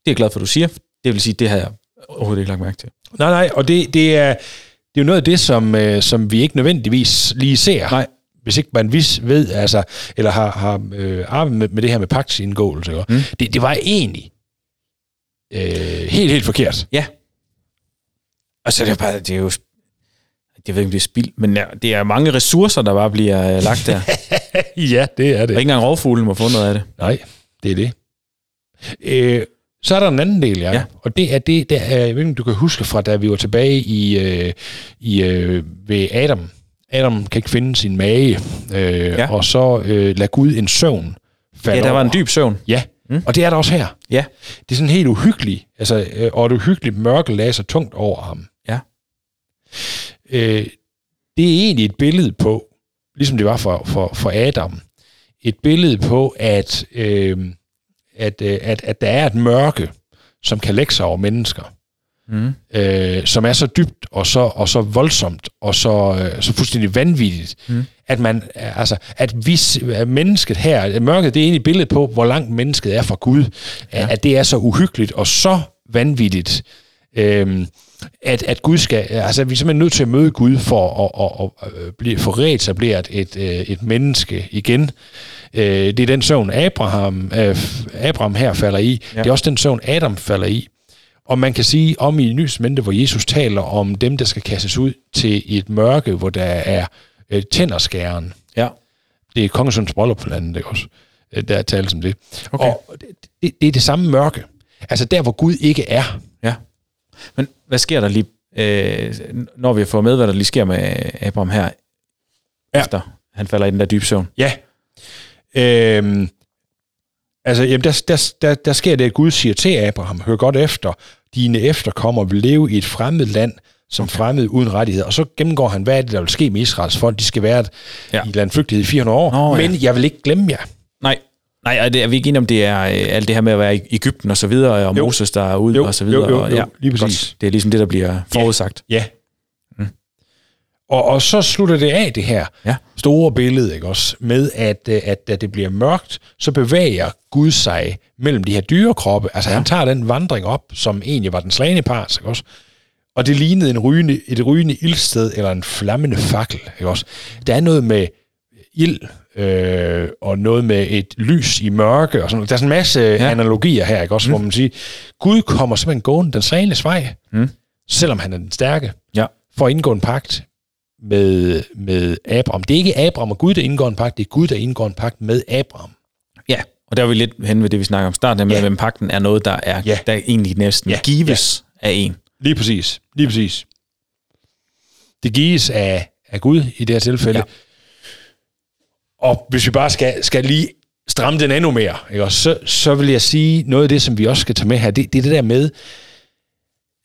jeg glad for, du siger. Det vil sige, det har jeg overhovedet ikke lagt mærke til. Nej, nej, og det, det, er, det er jo noget af det, som, øh, som vi ikke nødvendigvis lige ser. Nej. Hvis ikke man vis ved, altså, eller har, har øh, arbejdet med, med det her med pagtsindgåelse. Mm. Det, det var egentlig øh, helt, helt forkert. Ja. Og så er det bare, det er jo, jeg ved ikke, om det er spild, men det er mange ressourcer, der bare bliver øh, lagt der. ja, det er Og ikke engang rovfuglen må få noget af det. Nej, det er det. Øh, så er der en anden del, ja. Ja. Og det er det, der er, jeg ved ikke, om du kan huske fra, da vi var tilbage i, øh, i øh, ved Adam. Adam kan ikke finde sin mage, øh, ja. og så øh, lader Gud en søvn falde Ja, der var en over. dyb søvn. Ja, mm. og det er der også her. Ja. Det er sådan helt uhyggeligt, altså, øh, og et uhyggeligt mørke lagde sig tungt over ham. Ja. Øh, det er egentlig et billede på, ligesom det var for, for, for Adam, et billede på, at, øh, at, øh, at, at der er et mørke, som kan lægge sig over mennesker, Mm. øh, som er så dybt og så, og så voldsomt og så, øh, så fuldstændig vanvittigt, Mm. at man altså at vi at mennesket her, at mørket det er egentlig et billede på, hvor langt mennesket er fra Gud, ja. at, at det er så uhyggeligt og så vanvittigt, øh, at, at Gud skal, altså vi er simpelthen nødt til at møde Gud for at, at, at, blive, få reetableret et, øh, et menneske igen. Øh, Det er den søvn, Abraham, øh, Abraham her falder i. Ja. Det er også den søvn, Adam falder i. Og man kan sige om i Nysmente, hvor Jesus taler om dem, der skal kastes ud til et mørke, hvor der er tænderskæren. Ja. Det er kongesøns bryllup på landet, ikke også? Der er talt om det. Okay. Og det, det er det samme mørke. Altså der, hvor Gud ikke er. Ja. Men hvad sker der lige, øh, når vi fået med, hvad der lige sker med Abraham her, Ja. ja. efter han falder i den der dybe søvn? Ja. Øhm, altså, jamen, der, der, der, der sker det, at Gud siger til Abraham, hør godt efter, dine efterkommere vil leve i et fremmed land, som okay. fremmed uden rettigheder. Og så gennemgår han, hvad er det, der vil ske med Israels folk. De skal være ja. Ja. i landflygtighed i 400 år. Nå, ja. men jeg vil ikke glemme jer. Nej, og det er vi ikke enige om, det er øh, alt det her med at være i Ægypten og så videre, og Jo. Moses, der er ude Jo, og så videre. jo, jo, og, jo, lige præcis. godt. Det er ligesom det, der bliver forudsagt. Ja. Mm. Og, og så slutter det af, det her Ja. store billede, ikke også, med at, øh, at da det bliver mørkt, så bevæger Gud sig mellem de her dyrekroppe. Altså ja. han tager den vandring op, som egentlig var den slagende pars, ikke også? Og det lignede en rygende, et rygende ildsted eller en flammende fakkel, ikke også? Der er noget med ild, øh, og noget med et lys i mørke, og sådan noget. Der er sådan en masse ja. analogier her, ikke også, mm. hvor man siger, Gud kommer simpelthen gående den slagende vej, Mm. selvom han er den stærke, Ja. for at indgå en pagt med, med Abraham. Det er ikke Abraham og Gud, der indgår en pagt, det er Gud, der indgår en pagt med Abraham. Ja, og der er vi lidt hen ved det, vi snakker om starten, med, Ja. at pakten er noget, der er Ja. der egentlig næsten ja. gives ja. af en. Lige præcis. Lige præcis. Det gives af, af Gud i det her tilfælde. Ja. Og hvis vi bare skal, skal lige stramme den endnu mere, ikke? Og så, så vil jeg sige, noget af det, som vi også skal tage med her, det, det er det der med,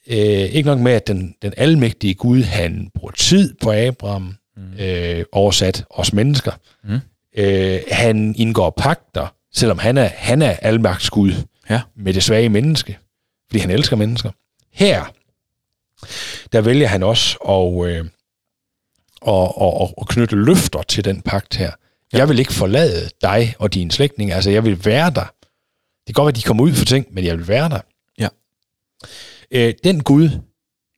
øh, ikke nok med, at den, den almægtige Gud, han bruger tid på Abraham, mm. øh, oversat os mennesker. Mm. Øh, han indgår pagter, selvom han er, han er almagtsgud Ja. med det svage menneske, fordi han elsker mennesker. Her, der vælger han også at, øh, at, at, at knytte løfter til den pagt her. Ja. Jeg vil ikke forlade dig og dine slægtninge. Altså, jeg vil være der. Det kan godt være, at de kommer ud for ting, men jeg vil være der. Ja. Øh, den Gud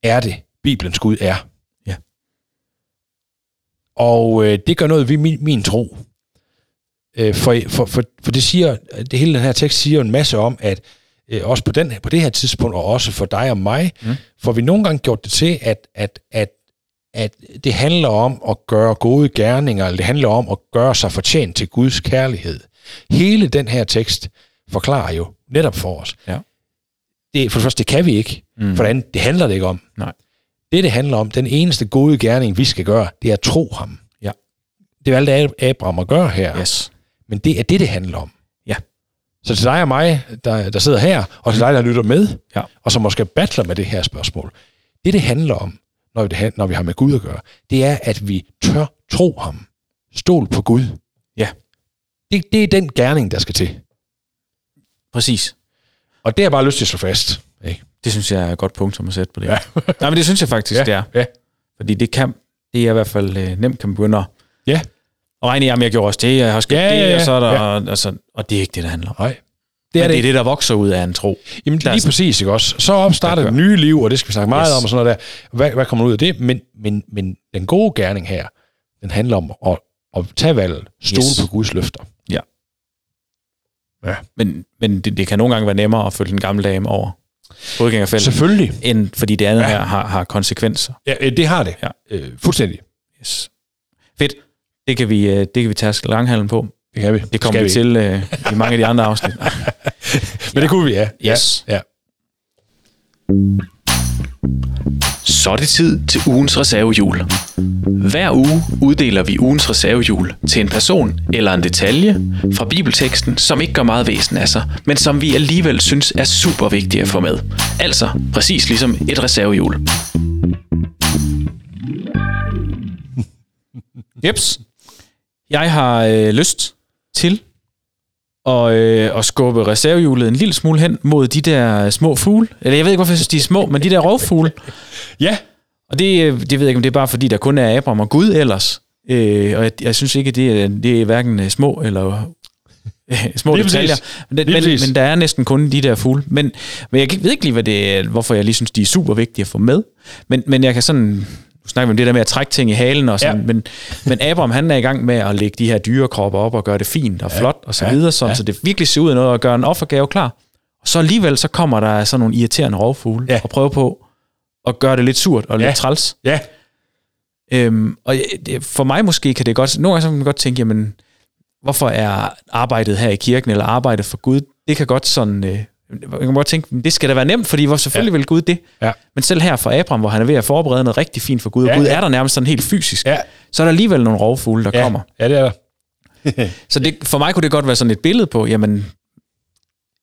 er det. Bibelens Gud er. Ja. Og øh, det gør noget ved min, min tro. Øh, for, for, for, for det siger, det hele den her tekst siger jo en masse om, at øh, også på, den, på det her tidspunkt, og også for dig og mig, mm. får vi nogle gange gjort det til, at, at, at, at det handler om at gøre gode gerninger, eller det handler om at gøre sig fortjent til Guds kærlighed. Hele den her tekst forklarer jo netop for os. Ja. Det, for det første, det kan vi ikke. Mm. For det andet, det handler det ikke om. Nej. Det, det handler om, den eneste gode gerning, vi skal gøre, det er at tro ham. Ja. Det er alt det, Abraham at gøre her. Yes. Men det er det, det handler om. Ja. Så til dig og mig, der, der sidder her, og til dig, der lytter med, Ja. og som måske battler med det her spørgsmål, det, det handler om, når vi, når vi har med Gud at gøre, det er, at vi tør tro ham. Stol på Gud. Ja. Det, det er den gerning, der skal til. Præcis. Og det jeg bare lyst til at slå fast. Ikke? Det synes jeg er et godt punkt at sætte på det. Ja. Nej, men det synes jeg faktisk, Ja, det er. ja. Fordi det kan, det er i hvert fald øh, nemt, kan man begynde at, Ja. at regne i, om jeg gjorde også det, jeg har skrevet Ja, det, ja, ja. og så er der, Ja. og, altså, og det er ikke det, der handler om. Nej. Det er er, det. er det, der vokser ud af en tro. Jamen Der lige sådan- præcis, ikke også? Så opstarter Der det nye liv, og det skal vi snakke meget Yes. om og sådan noget der. Hvad, hvad kommer ud af det? Men, men, men den gode gerning her, den handler om at, at tage valget, stole Yes. på Guds løfter. Men, men det, det kan nogle gange være nemmere at følge den gamle dame over fodgængerfælden, Selvfølgelig. end fordi det andet Ja. ja. her har, har konsekvenser. Ja, øh, det har det. Ja. Øh, fuldstændig. Yes. Fedt. Det kan vi, øh, det kan vi tage langhallen på. Det kan vi. Det kommer vi til øh, i mange af de andre afsnit. Men det kunne vi, ja. Yes. Ja. ja. Så er det tid til ugens reservehjul. Hver uge uddeler vi ugens reservehjul til en person eller en detalje fra bibelteksten, som ikke gør meget væsen af sig, men som vi alligevel synes er super vigtige at få med. Altså præcis ligesom et reservehjul. Jeps. Jeg har øh, lyst til at, øh, at skubbe reservehjulet en lille smule hen mod de der små fugle. Eller jeg ved ikke, hvorfor jeg synes, de er små, men de der rovfugle. ja. Og det, øh, det ved jeg ikke, om det er bare fordi, der kun er Abraham og Gud ellers. Øh, og jeg, jeg synes ikke, det er, det er hverken øh, små eller øh, små Lige detaljer. Men, det, Lige men, præcis. men der er næsten kun de der fugle. Men, men jeg ved ikke lige, hvad det er, hvorfor jeg lige synes, de er super vigtige at få med. Men, men jeg kan sådan... Nu snakker vi om det der med at trække ting i halen og sådan, Ja. ja. men, men Abraham han er i gang med at lægge de her dyrekropper op og gøre det fint og flot og så Ja. videre, sådan, Ja. så det virkelig ser ud af noget at gøre en offergave klar. Og så alligevel så kommer der sådan nogle irriterende rovfugle Ja. og prøver på at gøre det lidt surt og Ja. lidt træls. Ja. Øhm, og for mig måske kan det godt, nogle gange så kan man godt tænke, jamen, hvorfor er arbejdet her i kirken, eller arbejdet for Gud, det kan godt sådan, øh, jeg kan godt tænke, det skal da være nemt, fordi hvor selvfølgelig ja. vil Gud det. Ja. Men selv her for Abraham, hvor han er ved at forberede noget rigtig fint for Gud, og Ja, Gud ja. er der nærmest sådan helt fysisk, Ja. så er der alligevel nogle rovfugle, der Ja. kommer. ja, det er der. Så det, for mig kunne det godt være sådan et billede på, jamen,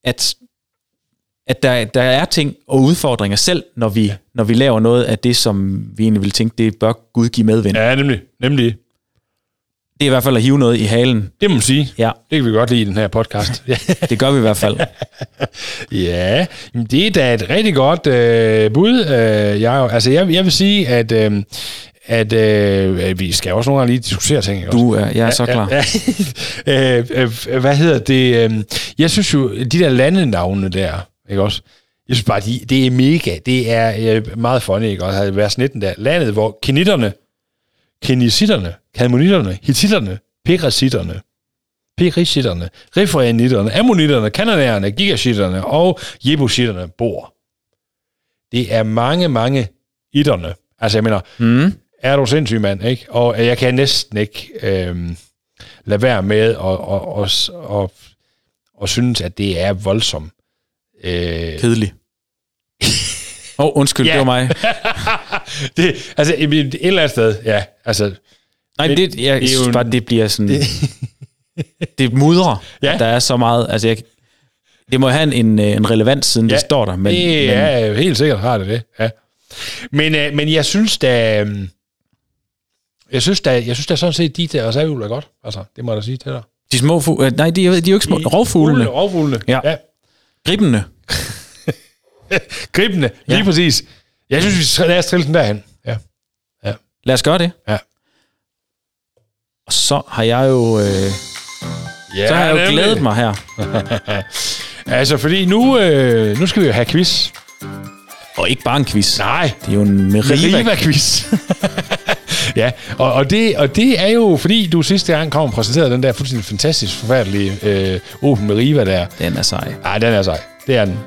at, at der, der er ting og udfordringer selv, når vi, ja. når vi laver noget af det, som vi egentlig vil tænke, det bør Gud give medvind. Ja. Ja, nemlig. Nemlig. Det er i hvert fald at hive noget i halen. Det må man sige. Ja, Det kan vi godt lide i den her podcast. Det gør vi i hvert fald. Ja, det er da et rigtig godt øh, bud. Øh, jeg, altså, jeg, jeg vil sige, at, øh, at øh, vi skal også nogle gange lige diskutere ting. også? Du er, jeg er så klar. Ja. øh, øh, hvad hedder det? Øh, jeg synes jo, de der landenavne der, ikke også? Jeg synes bare, de, det er mega. Det er øh, meget funny, ikke også? Vers 19 der. Landet, hvor kenitterne, kenisitterne, kalmonitterne, hititterne, perisitterne, perisitterne, refraenitterne, ammonitterne, kananæerne, gigashitterne og jebusitterne bor. Det er mange, mange itterne. Altså, jeg mener, Mm. er du sindssyg, mand, ikke? Og jeg kan næsten ikke øhm, lade være med at og, og, og, og synes, at det er voldsomt. Øh, Kedelig. Åh, oh, undskyld, Ja. det var mig. det, altså, et eller andet sted, ja. Altså, Nej, Men det, jeg det synes jo bare, en- det bliver sådan... det mudrer, Ja. ja. der er så meget... Altså, jeg, det må have en, øh, en relevans, siden ja. Ja, det står der. Men, det men helt sikkert har det det, ja. Men, øh, men jeg synes da... øhm, Jeg synes da, jeg synes da sådan set, de der reservehjul er godt. Altså, det må jeg da sige til dig. de små fugle... Nej, de, er- de er jo ikke små. Rovfuglene. Rovfuglene. Ja. ja. Gribbene. Gribende, Ja. lige præcis. Jeg synes, vi skal lade os trille den derhen. Ja. Lad os gøre det. Ja. Og så har jeg jo... Øh, ja så har jeg jo nemlig. glædet mig her. Altså, fordi nu, øh, nu skal vi jo have quiz. Og ikke bare en quiz. Nej, Det er jo en Meriva. Riva-quiz. ja, og, og, det, og det er jo, fordi du sidste gang kom og præsenterede den der fuldstændig fantastisk forfærdelige øh, Opel Meriva der. Den er sej. Ej, den er sej. Det er den.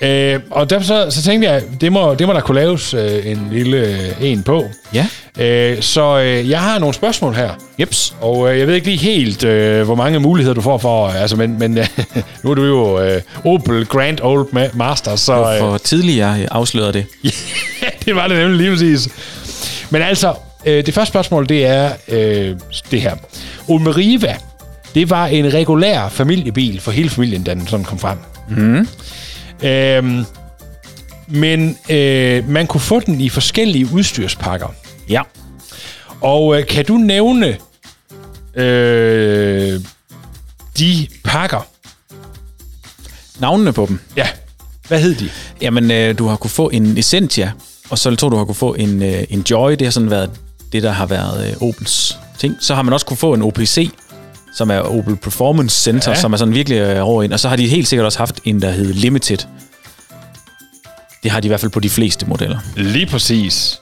Øh, og derfor så, så tænkte jeg, det må, det må der kunne laves øh, en lille øh, en på. Ja. Øh, så øh, jeg har nogle spørgsmål her. Jeps. Og øh, jeg ved ikke lige helt, øh, hvor mange muligheder du får for, altså, men, men øh, nu er du jo øh, Opel Grand Old Ma- Master, så... Øh, for tidligt, jeg afslørede det. det var det nemlig lige præcis. Men altså, øh, det første spørgsmål, det er øh, det her. Ulmeriva, det var en regulær familiebil for hele familien, da den sådan kom frem. Mm. Øhm, men øh, man kunne få den i forskellige udstyrspakker. Ja. Og øh, kan du nævne øh, de pakker? Navnene på dem. Ja, hvad hed de? Jamen, øh, du har kunne få en Essentia, og så tror du har kunne få en, øh, en Joy. Det har sådan været det, der har været øh, Opels ting. Så har man også kunne få en OPC, som er Opel Performance Center, Ja. som er sådan virkelig øh, over ind. Og så har de helt sikkert også haft en, der hed Limited. Det har de i hvert fald på de fleste modeller. Lige præcis.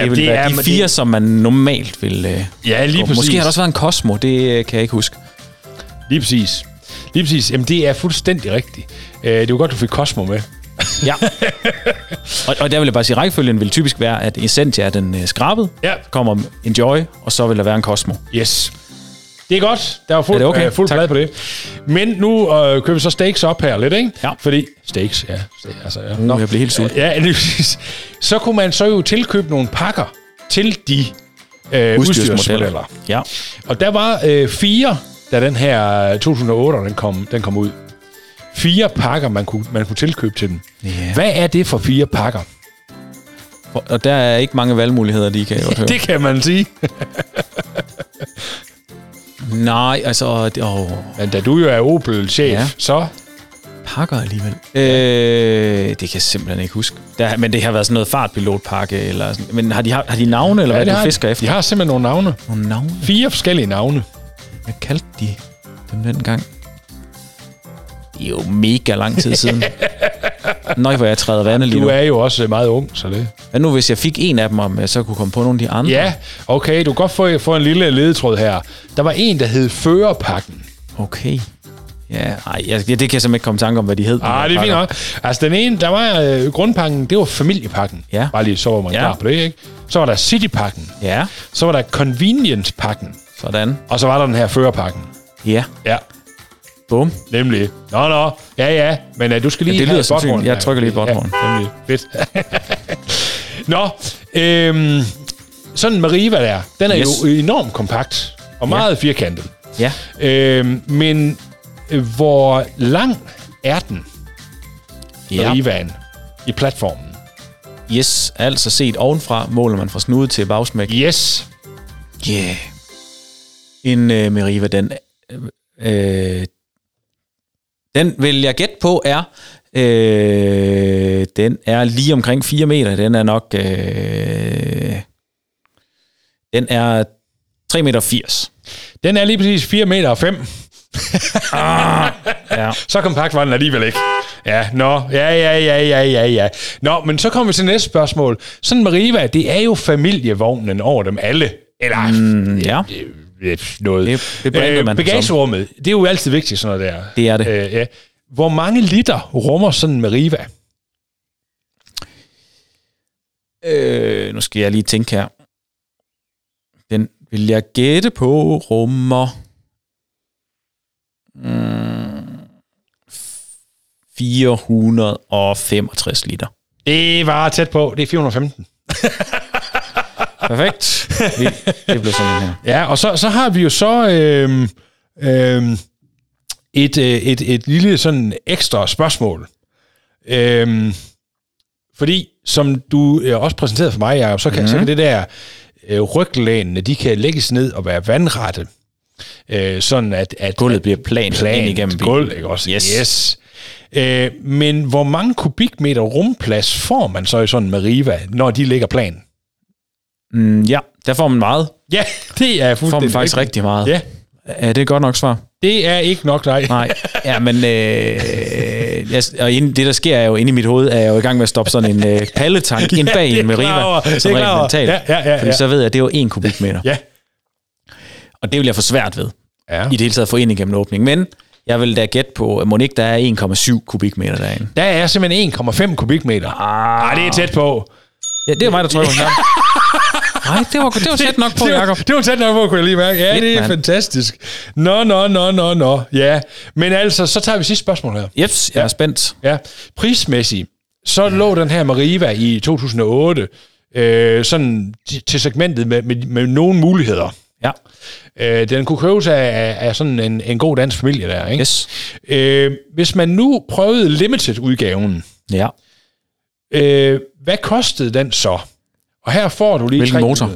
Det vil det være de men fire, som man normalt vil... Øh, Ja, lige gå. præcis. Måske har der også været en Cosmo, det øh, kan jeg ikke huske. Lige præcis. Lige præcis. Jamen, det er fuldstændig rigtigt. Øh, det var godt, du fik Cosmo med. Ja. og, og der vil jeg bare sige, rækkefølgen vil typisk være, at Essentia er den øh, skrabet, Ja. kommer en Joy, og så vil der være en Cosmo. Yes. Det er godt. Der var fuld, Er det okay? øh, fuld plade på det. Men nu øh, kører vi så steaks op her lidt, ikke? Ja. Fordi steaks, ja. Ste- altså, ja. Nu jeg bliver helt sulten. Ja, præcis. Så kunne man så jo tilkøbe nogle pakker til de øh, udstyrsmodeller. Ja. Og der var øh, fire, da den her 2008 den kom, den kom ud. Fire pakker, man kunne, man kunne tilkøbe til den. Ja. Hvad er det for fire pakker? Og- der er ikke mange valgmuligheder, de kan jeg høre. Det kan man sige. Nej, altså... Det, åh, Men da du jo er Opel-chef, ja. Så... pakker alligevel. Øh, det kan jeg simpelthen ikke huske. Der, men det har været sådan noget fartpilotpakke, eller sådan. Men har de, har, har de navne, eller ja, hvad det du har, fisker de. efter? de har simpelthen nogle navne. Nogle navne? Fire forskellige navne. Hvad kaldte de dem dengang? Det er jo mega lang tid siden. Nøj, hvor jeg træder vandet lige Du nu. er jo også meget ung, så det... Hvad nu, hvis jeg fik en af dem, om jeg så kunne komme på nogle af de andre? Ja, okay, du kan godt få, få en lille ledetråd her. Der var en, der hed Førerpakken. Okay. Ja, ej, jeg, det kan jeg simpelthen ikke komme i tanke om, hvad de hed. Ah, det er fint nok. Altså, den ene, der var øh, grundpakken, det var familiepakken. Ja. Bare lige så var man Ja. klar på det, ikke? Så var der citypakken. Ja, Så var der convenience-pakken. sådan. Og så var der den her førerpakken. Ja, Ja, bum. nemlig. Nå, nå. Ja, ja. Men uh, du skal lige Ja, det have lyder sandsynligt. Jeg trykker lige botthorn. Ja, nemlig. Fedt. nå, øhm, sådan en Mariva der, den er yes. Jo enormt kompakt og meget firkantet. Ja. Øhm, men øh, hvor lang er den, ja. Marivaen, i platformen? Yes, altså set ovenfra måler man fra snude til bagsmæk. Yes. Yeah. En øh, Meriva, den, øh, den vil jeg gætte på er, øh, den er lige omkring 4 meter. Den er nok, øh, den er 3 meter 80. Den er lige præcis 4 meter og 5. Ja. Så kompakt var den alligevel ikke. Ja, nå, ja, ja, ja, ja, ja, ja. Nå, men så kommer vi til næste spørgsmål. Sådan en Mariva, det er jo familievognen over dem alle. Eller Mm, ja, øh, noget. Det- det brander man som. bagagerummet, det er jo altid vigtigt, sådan noget der. det er det. Øh, ja. Hvor mange liter rummer sådan en Mariva? Øh, nu skal jeg lige tænke her. Den vil jeg gætte på rummer... Mm, 465 liter. Det var tæt på. Det er 415. Perfekt. Vi, det blev sådan her. Ja, og så, så har vi jo så øhm, øhm, et, øh, et, et lille sådan ekstra spørgsmål. Øhm, fordi, som du øh, også præsenterede for mig, Jacob, så kan, mm. så kan det der øh, ryglænene, de kan lægges ned og være vandrette. Øh, sådan at, at Gulvet bliver plant, plan ind igennem bilen. gulv, ikke også? Yes. yes. Øh, men hvor mange kubikmeter rumplads får man så i sådan en Mariva, når de ligger plan? Mm, ja, der får man meget. Ja, det er Der får man fuldstændig faktisk rigtigt. rigtig meget. Ja, Er det et godt nok svar? Det er ikke nok, nej. Nej. Ja, men øh, jeg, og inden, det, der sker er jo inde i mit hoved, er jeg jo i gang med at stoppe sådan en øh, palletank ind bag er en med Riva, er som rent over. mentalt. Ja, ja, ja, Fordi ja. så ved jeg, at det er jo en kubikmeter. Ja. Og det vil jeg få svært ved, ja. i det hele taget få ind igennem åbning. Men jeg vil da gætte på, at Monique, der er 1,7 kubikmeter derinde. Der er simpelthen 1,5 kubikmeter. Ah, det er tæt på. Ja, det er mig, der trykker på knappen. Nej, det var, det var tæt nok på, det, Jacob. det var tæt nok på, kunne jeg lige mærke. Ja, Fedt, det er mand. fantastisk. Nå, nå, nå, nå, nå. Ja, men altså, så tager vi sidste spørgsmål her. Jeps, jeg er spændt. Ja, prismæssigt, så lå den her Mariva i 2008 øh, sådan til- segmentet med, med, med nogle muligheder. Ja, Øh, den kunne købes af, af, af sådan en, en god dansk familie der, ikke? yes. Øh, hvis man nu prøvede limited-udgaven, Ja. øh, hvad kostede den så? Og her får du lige Hvilken motor?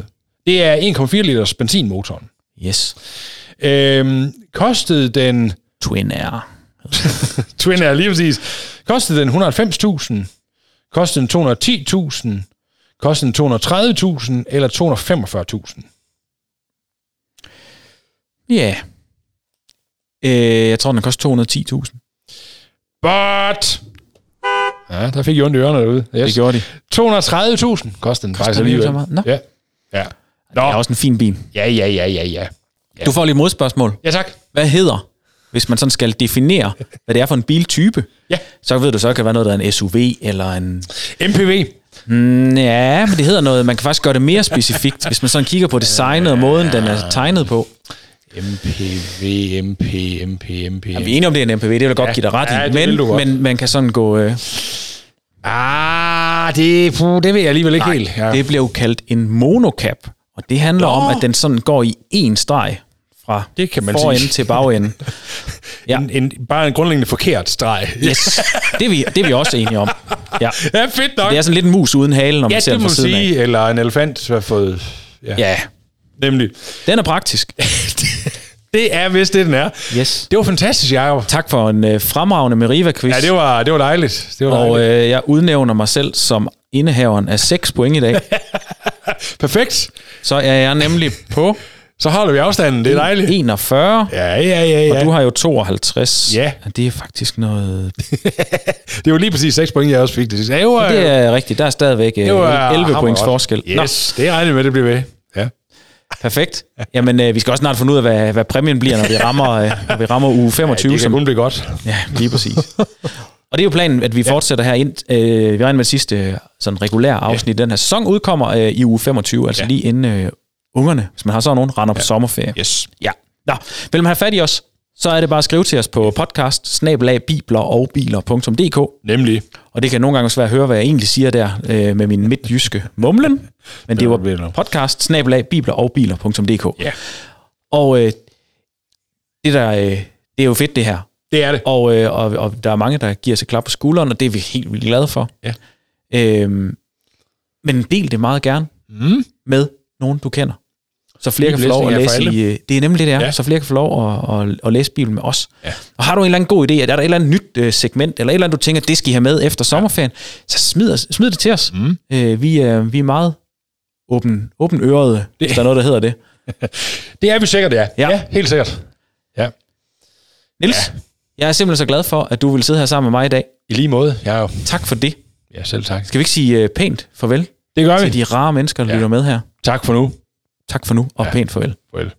Det er 1,4 liters benzinmotoren. Yes. Øh, kostede den... Twin Air. Twin Air, lige præcis. Kostede den 190.000? Kostede den 210.000? Kostede den 230.000? Eller 245.000? Ja. Øh, jeg tror, den koster 210.000. But... Ja, der fik jeg ondt i ørerne derude. Yes. Det gjorde de. 230.000 kostede den faktisk alligevel. så meget? Nå. Ja. Ja. Nå. Det er også en fin bil. Ja, ja, ja, ja, ja. Du får lige et modspørgsmål. Ja, tak. Hvad hedder, hvis man sådan skal definere, hvad det er for en biltype, Ja. så ved du så, kan det være noget, der er en SUV eller en... MPV. Mm, ja, men det hedder noget, man kan faktisk gøre det mere specifikt, hvis man sådan kigger på designet og måden, den er tegnet på. MPV, MP, MP, MP. Ja, vi er enige om, det er en MPV, det vil jeg godt Ja. give dig ret i, Ja, men, godt. men man kan sådan gå... Øh, Ah, det, puh, det ved jeg alligevel ikke nej, helt. Ja. det bliver jo kaldt en monocap, og det handler Nå. om, at den sådan går i én streg fra Det kan man forende sige. til bagende. Ja. En, en, bare en grundlæggende forkert streg. Yes, det er vi, det er vi også enige om. Ja. Ja, fedt nok. Det er sådan lidt en mus uden hale, når man ja, ser det den fra siden af. sige. Eller en elefant, der har fået... Ja, ja. Nemlig. den er praktisk. Det er vist det, den er. Yes. Det var fantastisk, Jacob. Tak for en øh, fremragende Meriva-quiz. Ja, det var, det var dejligt. Det var og dejligt. øh, jeg udnævner mig selv som indehaveren af 6 point i dag. Perfekt. Så er jeg nemlig på Så holder vi afstanden. Det er dejligt. 41, Ja, ja, ja, ja. og du har jo 52. Ja. Det er faktisk noget... Det var lige præcis 6 point, jeg også fik. Det, det var, Det er rigtigt. Der er stadigvæk øh, var 11 hammer points forskel. Nå, Yes, det regner med, det bliver ved. Ja. perfekt. Jamen, øh, vi skal også snart finde ud af, hvad, hvad præmien bliver, når vi rammer, øh, når vi rammer uge 25. Ja, det kan som, kun blive godt. ja, lige præcis. Og det er jo planen, at vi fortsætter her ind. Øh, vi regner med, at sidste øh, sådan regulære afsnit i den her sæson udkommer øh, i uge 25, altså Ja. lige inden øh, ungerne, hvis man har sådan nogen, render på sommerferie. Yes. Ja. Nå, vil man have fat i os, så er det bare at skrive til os på podcast, snabelag, bibler og biler.dk. Nemlig. Og det kan nogle gange også være at høre, hvad jeg egentlig siger der øh, med min midtjyske mumlen. Men det Det var podcast, snabelag, bibler og biler.dk. Ja. Og øh, det, der, øh, det er jo fedt det her. Det er det. Og, øh, og, og der er mange, der giver sig klap på skulderen, og det er vi helt vildt glade for. Ja. Øhm, men del det meget gerne Mm. med nogen, du kender. Så flere kan få lov at læse i... øh, Det er nemlig det, det er. Ja. Ja. Så flere kan få lov at, at, at læse Bibelen med os. Ja. Og har du en eller anden god idé, er der et eller andet nyt øh, segment, eller et eller andet, du tænker, det skal I have med efter sommerferien, så smid, os- smid det til os. Mm. Øh, vi, er, vi er meget åben, åben ørede, hvis der er noget, der hedder det. Det er vi sikkert, ja. Ja. ja helt sikkert. Ja. Niels, ja. jeg er simpelthen så glad for, at du vil sidde her sammen med mig i dag. I lige måde. Jeg er jo... Tak for det. Ja, selv tak. Skal vi ikke sige pænt farvel Det gør til vi. de rare mennesker, der Ja. lytter med her? Tak for nu. Tak for nu, og Ja. pænt farvel. Farvel.